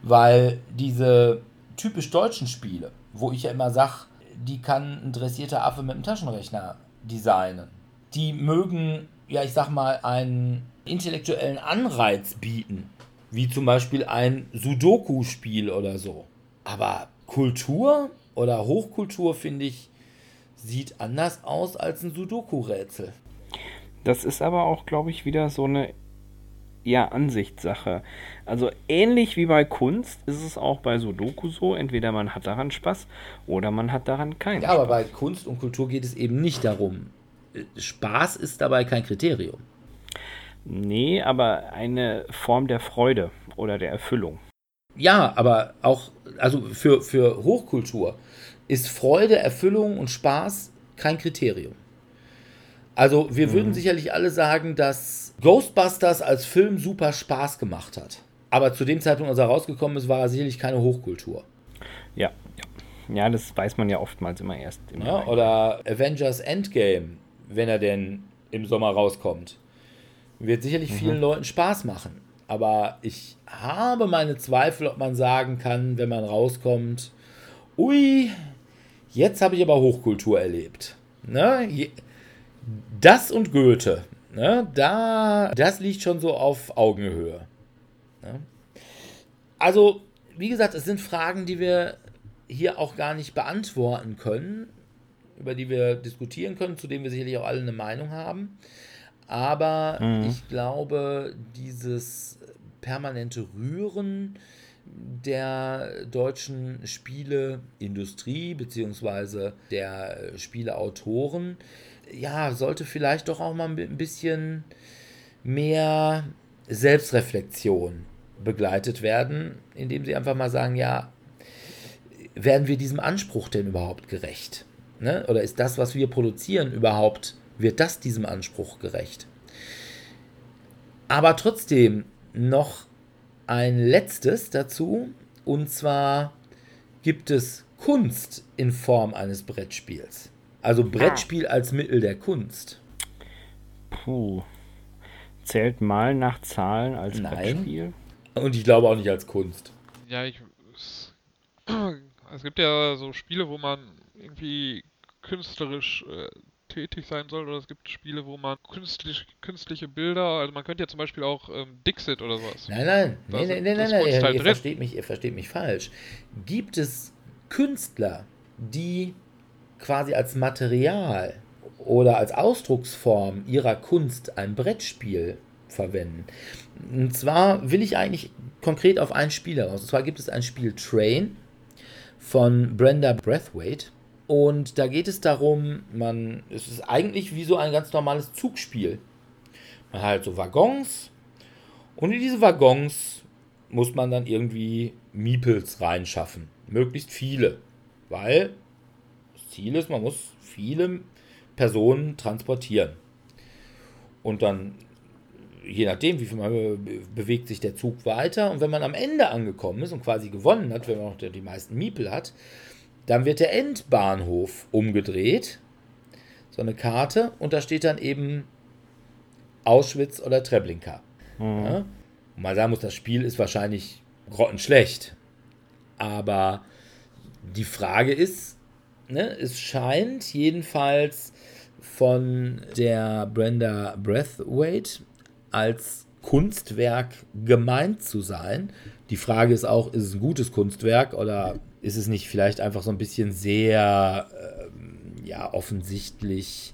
Weil diese typisch deutschen Spiele, wo ich ja immer sage, die kann ein dressierter Affe mit einem Taschenrechner designen. Die mögen, ja, ich sag mal, einen intellektuellen Anreiz bieten, wie zum Beispiel ein Sudoku-Spiel oder so. Aber Kultur oder Hochkultur, finde ich, sieht anders aus als ein Sudoku-Rätsel. Das ist aber auch, glaube ich, wieder so eine ja Ansichtssache. Also ähnlich wie bei Kunst ist es auch bei Sudoku so, entweder man hat daran Spaß oder man hat daran keinen ja, Spaß. Ja, aber bei Kunst und Kultur geht es eben nicht darum. Spaß ist dabei kein Kriterium. Nee, aber eine Form der Freude oder der Erfüllung. Ja, aber auch, also für, für Hochkultur ist Freude, Erfüllung und Spaß kein Kriterium. Also wir mhm. würden sicherlich alle sagen, dass Ghostbusters als Film super Spaß gemacht hat. Aber zu dem Zeitpunkt, als er rausgekommen ist, war er sicherlich keine Hochkultur. Ja, ja. ja das weiß man ja oftmals immer erst. Im ja, oder Avengers Endgame, wenn er denn im Sommer rauskommt. Wird sicherlich mhm. vielen Leuten Spaß machen. Aber ich habe meine Zweifel, ob man sagen kann, wenn man rauskommt, ui, jetzt habe ich aber Hochkultur erlebt. Ne? Das und Goethe, ne, da, das liegt schon so auf Augenhöhe. Ne? Also, wie gesagt, es sind Fragen, die wir hier auch gar nicht beantworten können, über die wir diskutieren können, zu denen wir sicherlich auch alle eine Meinung haben. Aber mhm. ich glaube, dieses permanente Rühren der deutschen Spieleindustrie bzw. der Spieleautoren ja, sollte vielleicht doch auch mal ein bisschen mehr Selbstreflexion begleitet werden, indem sie einfach mal sagen, ja, werden wir diesem Anspruch denn überhaupt gerecht? Ne? Oder ist das, was wir produzieren, überhaupt, wird das diesem Anspruch gerecht? Aber trotzdem noch ein letztes dazu, und zwar gibt es Kunst in Form eines Brettspiels. Also Brettspiel als Mittel der Kunst. Puh. Zählt mal nach Zahlen als Nein. Brettspiel? Und ich glaube auch nicht als Kunst. Ja, ich. Es, es gibt ja so Spiele, wo man irgendwie künstlerisch äh, tätig sein soll, oder es gibt Spiele, wo man künstlich, künstliche Bilder, also man könnte ja zum Beispiel auch ähm, Dixit oder sowas. Nein, nein, nein, nein, nein, nein, nein, ihr, ihr, versteht mich, ihr versteht mich falsch. Gibt es Künstler, die quasi als Material oder als Ausdrucksform ihrer Kunst ein Brettspiel verwenden. Und zwar will ich eigentlich konkret auf ein Spiel heraus. Und zwar gibt es ein Spiel Train von Brenda Breathwaite. Und da geht es darum, man, es ist eigentlich wie so ein ganz normales Zugspiel. Man hat halt so Waggons und in diese Waggons muss man dann irgendwie Meeples reinschaffen. Möglichst viele. Weil Ziel ist, man muss viele Personen transportieren. Und dann je nachdem, wie viel man bewegt sich der Zug weiter. Und wenn man am Ende angekommen ist und quasi gewonnen hat, wenn man noch die meisten Miepel hat, dann wird der Endbahnhof umgedreht. So eine Karte und da steht dann eben Auschwitz oder Treblinka. Mhm. Ja? Man sagen muss, das Spiel ist wahrscheinlich grottenschlecht. Aber die Frage ist, ne, es scheint jedenfalls von der Brenda Breathwaite als Kunstwerk gemeint zu sein. Die Frage ist auch, ist es ein gutes Kunstwerk oder ist es nicht vielleicht einfach so ein bisschen sehr äh, ja, offensichtlich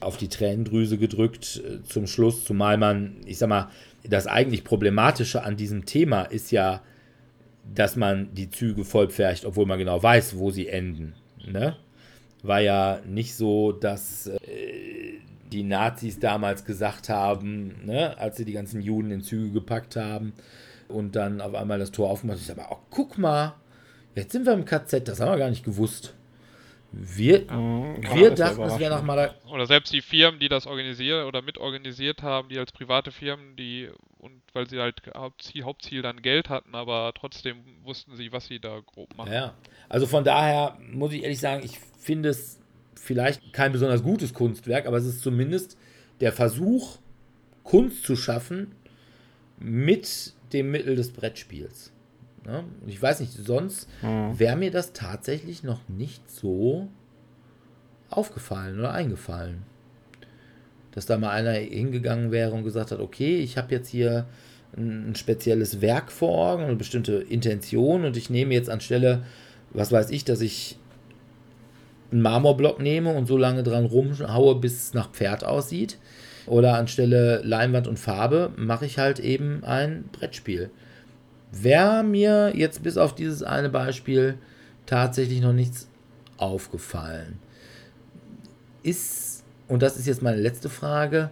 auf die Tränendrüse gedrückt äh, zum Schluss, zumal man, ich sag mal, das eigentlich Problematische an diesem Thema ist ja, dass man die Züge vollpfercht, obwohl man genau weiß, wo sie enden. Ne? War ja nicht so, dass äh, die Nazis damals gesagt haben, ne, als sie die ganzen Juden in Züge gepackt haben und dann auf einmal das Tor aufgemacht. Ich sage, oh, guck mal, jetzt sind wir im KZ, das haben wir gar nicht gewusst. Wir, mhm, wir dachten, es wäre nach Madagaskar. Oder selbst die Firmen, die das organisiert oder mitorganisiert haben, die als private Firmen, die und weil sie halt Hauptziel, Hauptziel dann Geld hatten, aber trotzdem wussten sie, was sie da grob machen. Ja, also von daher muss ich ehrlich sagen, ich finde es vielleicht kein besonders gutes Kunstwerk, aber es ist zumindest der Versuch, Kunst zu schaffen mit dem Mittel des Brettspiels. Ja, ich weiß nicht, sonst mhm. wäre mir das tatsächlich noch nicht so aufgefallen oder eingefallen. Dass da mal einer hingegangen wäre und gesagt hat, okay, ich habe jetzt hier ein, ein spezielles Werk vor Augen, eine bestimmte Intention und ich nehme jetzt anstelle, was weiß ich, dass ich einen Marmorblock nehme und so lange dran rumhaue, bis es nach Pferd aussieht. Oder anstelle Leinwand und Farbe mache ich halt eben ein Brettspiel. Wäre mir jetzt bis auf dieses eine Beispiel tatsächlich noch nichts aufgefallen. Ist, und das ist jetzt meine letzte Frage,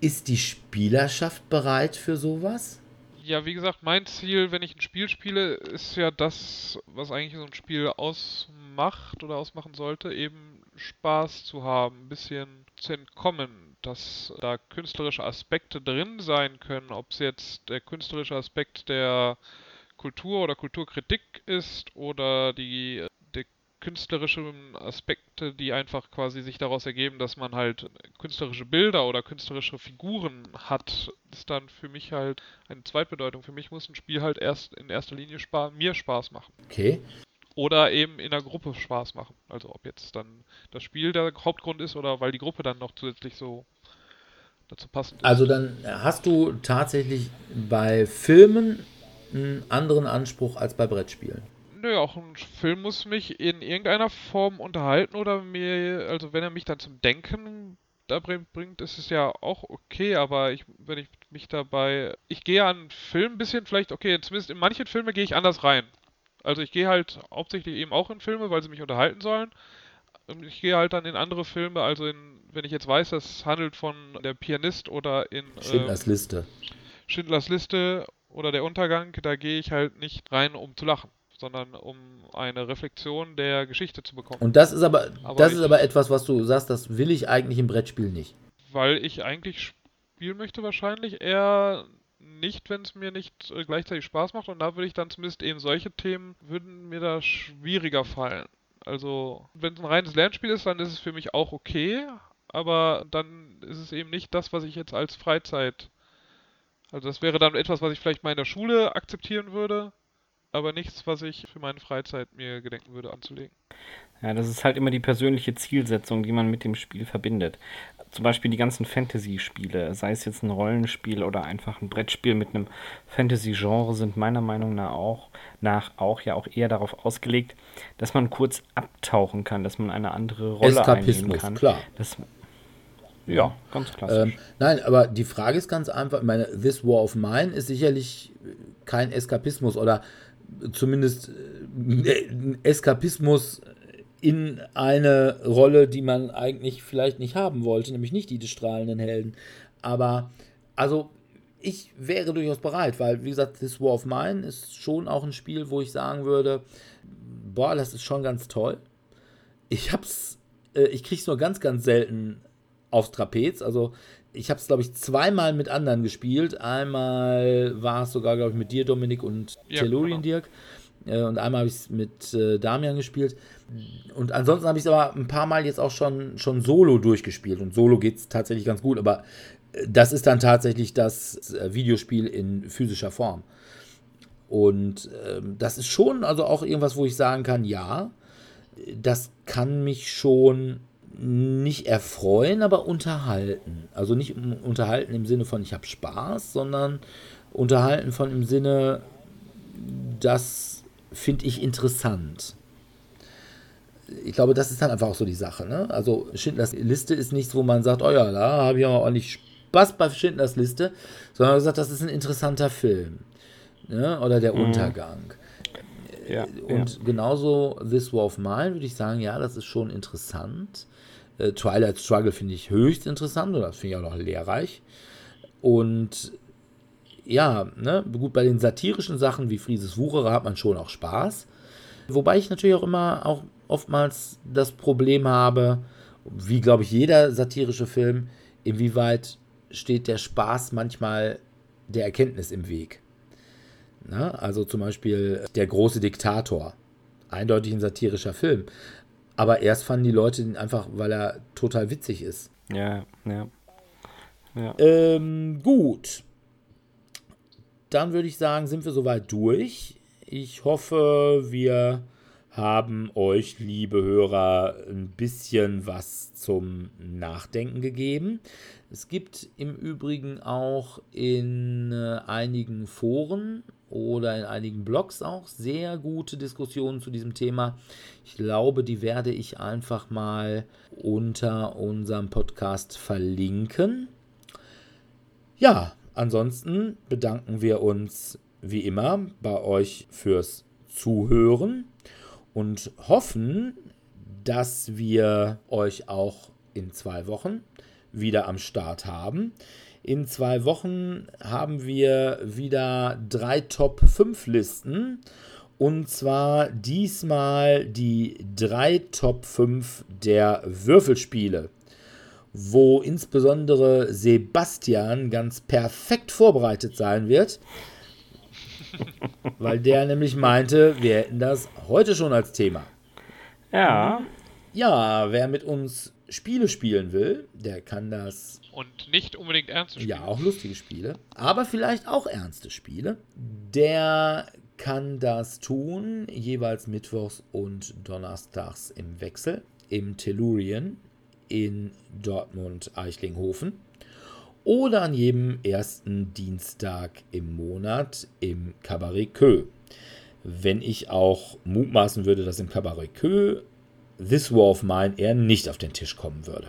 ist die Spielerschaft bereit für sowas? Ja, wie gesagt, mein Ziel, wenn ich ein Spiel spiele, ist ja das, was eigentlich so ein Spiel ausmacht oder ausmachen sollte, eben Spaß zu haben, ein bisschen zu entkommen, dass da künstlerische Aspekte drin sein können, ob es jetzt der künstlerische Aspekt der Kultur oder Kulturkritik ist oder die künstlerischen Aspekte, die einfach quasi sich daraus ergeben, dass man halt künstlerische Bilder oder künstlerische Figuren hat, ist dann für mich halt eine Zweitbedeutung. Für mich muss ein Spiel halt erst in erster Linie spa mir Spaß machen. Okay. Oder eben in der Gruppe Spaß machen. Also ob jetzt dann das Spiel der Hauptgrund ist oder weil die Gruppe dann noch zusätzlich so dazu passend ist. Also dann hast du tatsächlich bei Filmen einen anderen Anspruch als bei Brettspielen. Nö, auch ein Film muss mich in irgendeiner Form unterhalten oder mir, also wenn er mich dann zum Denken da bringt, ist es ja auch okay, aber ich, wenn ich mich dabei, ich gehe an Film ein bisschen vielleicht, okay, zumindest in manchen Filme gehe ich anders rein. Also ich gehe halt hauptsächlich eben auch in Filme, weil sie mich unterhalten sollen. Und ich gehe halt dann in andere Filme, also in, wenn ich jetzt weiß, das handelt von der Pianist oder in Schindlers äh, Liste. Schindlers Liste oder der Untergang, da gehe ich halt nicht rein, um zu lachen sondern um eine Reflexion der Geschichte zu bekommen. Und das ist aber, aber das ist aber etwas, was du sagst, das will ich eigentlich im Brettspiel nicht. Weil ich eigentlich spielen möchte wahrscheinlich eher nicht, wenn es mir nicht äh, gleichzeitig Spaß macht und da würde ich dann zumindest eben solche Themen würden mir da schwieriger fallen. Also, wenn es ein reines Lernspiel ist, dann ist es für mich auch okay, aber dann ist es eben nicht das, was ich jetzt als Freizeit. Also das wäre dann etwas, was ich vielleicht mal in der Schule akzeptieren würde, aber nichts, was ich für meine Freizeit mir gedenken würde anzulegen. Ja, das ist halt immer die persönliche Zielsetzung, die man mit dem Spiel verbindet. Zum Beispiel die ganzen Fantasy-Spiele, sei es jetzt ein Rollenspiel oder einfach ein Brettspiel mit einem Fantasy-Genre, sind meiner Meinung nach auch, nach auch ja auch eher darauf ausgelegt, dass man kurz abtauchen kann, dass man eine andere Rolle Eskapismus, einnehmen kann. klar. Das, ja, ganz klassisch. Ähm, nein, aber die Frage ist ganz einfach, ich meine, This War of Mine ist sicherlich kein Eskapismus oder zumindest äh, Eskapismus in eine Rolle, die man eigentlich vielleicht nicht haben wollte, nämlich nicht die des strahlenden Helden. Aber also ich wäre durchaus bereit, weil wie gesagt, This War of Mine ist schon auch ein Spiel, wo ich sagen würde, boah, das ist schon ganz toll. Ich hab's, äh, ich krieg's nur ganz, ganz selten aufs Trapez. Also ich habe es, glaube ich, zweimal mit anderen gespielt. Einmal war es sogar, glaube ich, mit dir, Dominik, und ja, Tellurien, genau. Dirk. Äh, und einmal habe ich es mit äh, Damian gespielt. Und ansonsten habe ich es aber ein paar Mal jetzt auch schon, schon solo durchgespielt. Und solo geht es tatsächlich ganz gut. Aber äh, das ist dann tatsächlich das äh, Videospiel in physischer Form. Und ähm, das ist schon also auch irgendwas, wo ich sagen kann, ja, das kann mich schon nicht erfreuen, aber unterhalten. Also nicht unterhalten im Sinne von ich habe Spaß, sondern unterhalten von im Sinne, das finde ich interessant. Ich glaube, das ist dann einfach auch so die Sache. Ne? Also Schindlers Liste ist nichts, wo man sagt, oh ja, da habe ich aber auch nicht Spaß bei Schindlers Liste, sondern gesagt, das ist ein interessanter Film. Ne? Oder der mhm. Untergang. Ja, und ja. genauso This War of Mine würde ich sagen, ja, das ist schon interessant. Äh, Twilight Struggle finde ich höchst interessant oder das finde ich auch noch lehrreich. Und ja, ne, gut, bei den satirischen Sachen wie Frieses Wucherer hat man schon auch Spaß. Wobei ich natürlich auch immer auch oftmals das Problem habe, wie glaube ich jeder satirische Film, inwieweit steht der Spaß manchmal der Erkenntnis im Weg. Na, also zum Beispiel Der große Diktator. Eindeutig ein satirischer Film. Aber erst fanden die Leute ihn einfach, weil er total witzig ist. Ja, ja. ja. Ähm, gut. Dann würde ich sagen, sind wir soweit durch. Ich hoffe, wir haben euch, liebe Hörer, ein bisschen was zum Nachdenken gegeben. Es gibt im Übrigen auch in äh, einigen Foren oder in einigen Blogs auch sehr gute Diskussionen zu diesem Thema. Ich glaube, die werde ich einfach mal unter unserem Podcast verlinken. Ja, ansonsten bedanken wir uns wie immer bei euch fürs Zuhören und hoffen, dass wir euch auch in zwei Wochen wieder am Start haben. In zwei Wochen haben wir wieder drei Top 5 Listen. Und zwar diesmal die drei Top 5 der Würfelspiele, wo insbesondere Sebastian ganz perfekt vorbereitet sein wird, weil der nämlich meinte, wir hätten das heute schon als Thema. Ja. Ja, wer mit uns Spiele spielen will, der kann das und nicht unbedingt ernste Spiele. Ja, auch lustige Spiele, aber vielleicht auch ernste Spiele. Der kann das tun, jeweils mittwochs und donnerstags im Wechsel im Tellurien in Dortmund-Eichlinghofen oder an jedem ersten Dienstag im Monat im Cabaret Kö. Wenn ich auch mutmaßen würde, dass im Cabaret Kö This War of Mine eher nicht auf den Tisch kommen würde.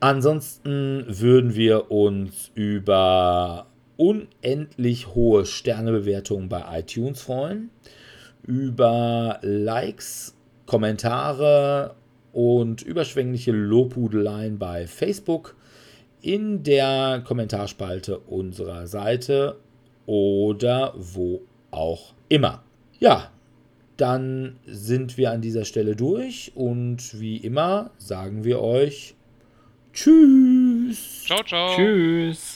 Ansonsten würden wir uns über unendlich hohe Sternebewertungen bei iTunes freuen, über Likes, Kommentare und überschwängliche Lobhudeleien bei Facebook, in der Kommentarspalte unserer Seite oder wo auch immer. Ja, dann sind wir an dieser Stelle durch und wie immer sagen wir euch Tschüss. Ciao, ciao. Tschüss.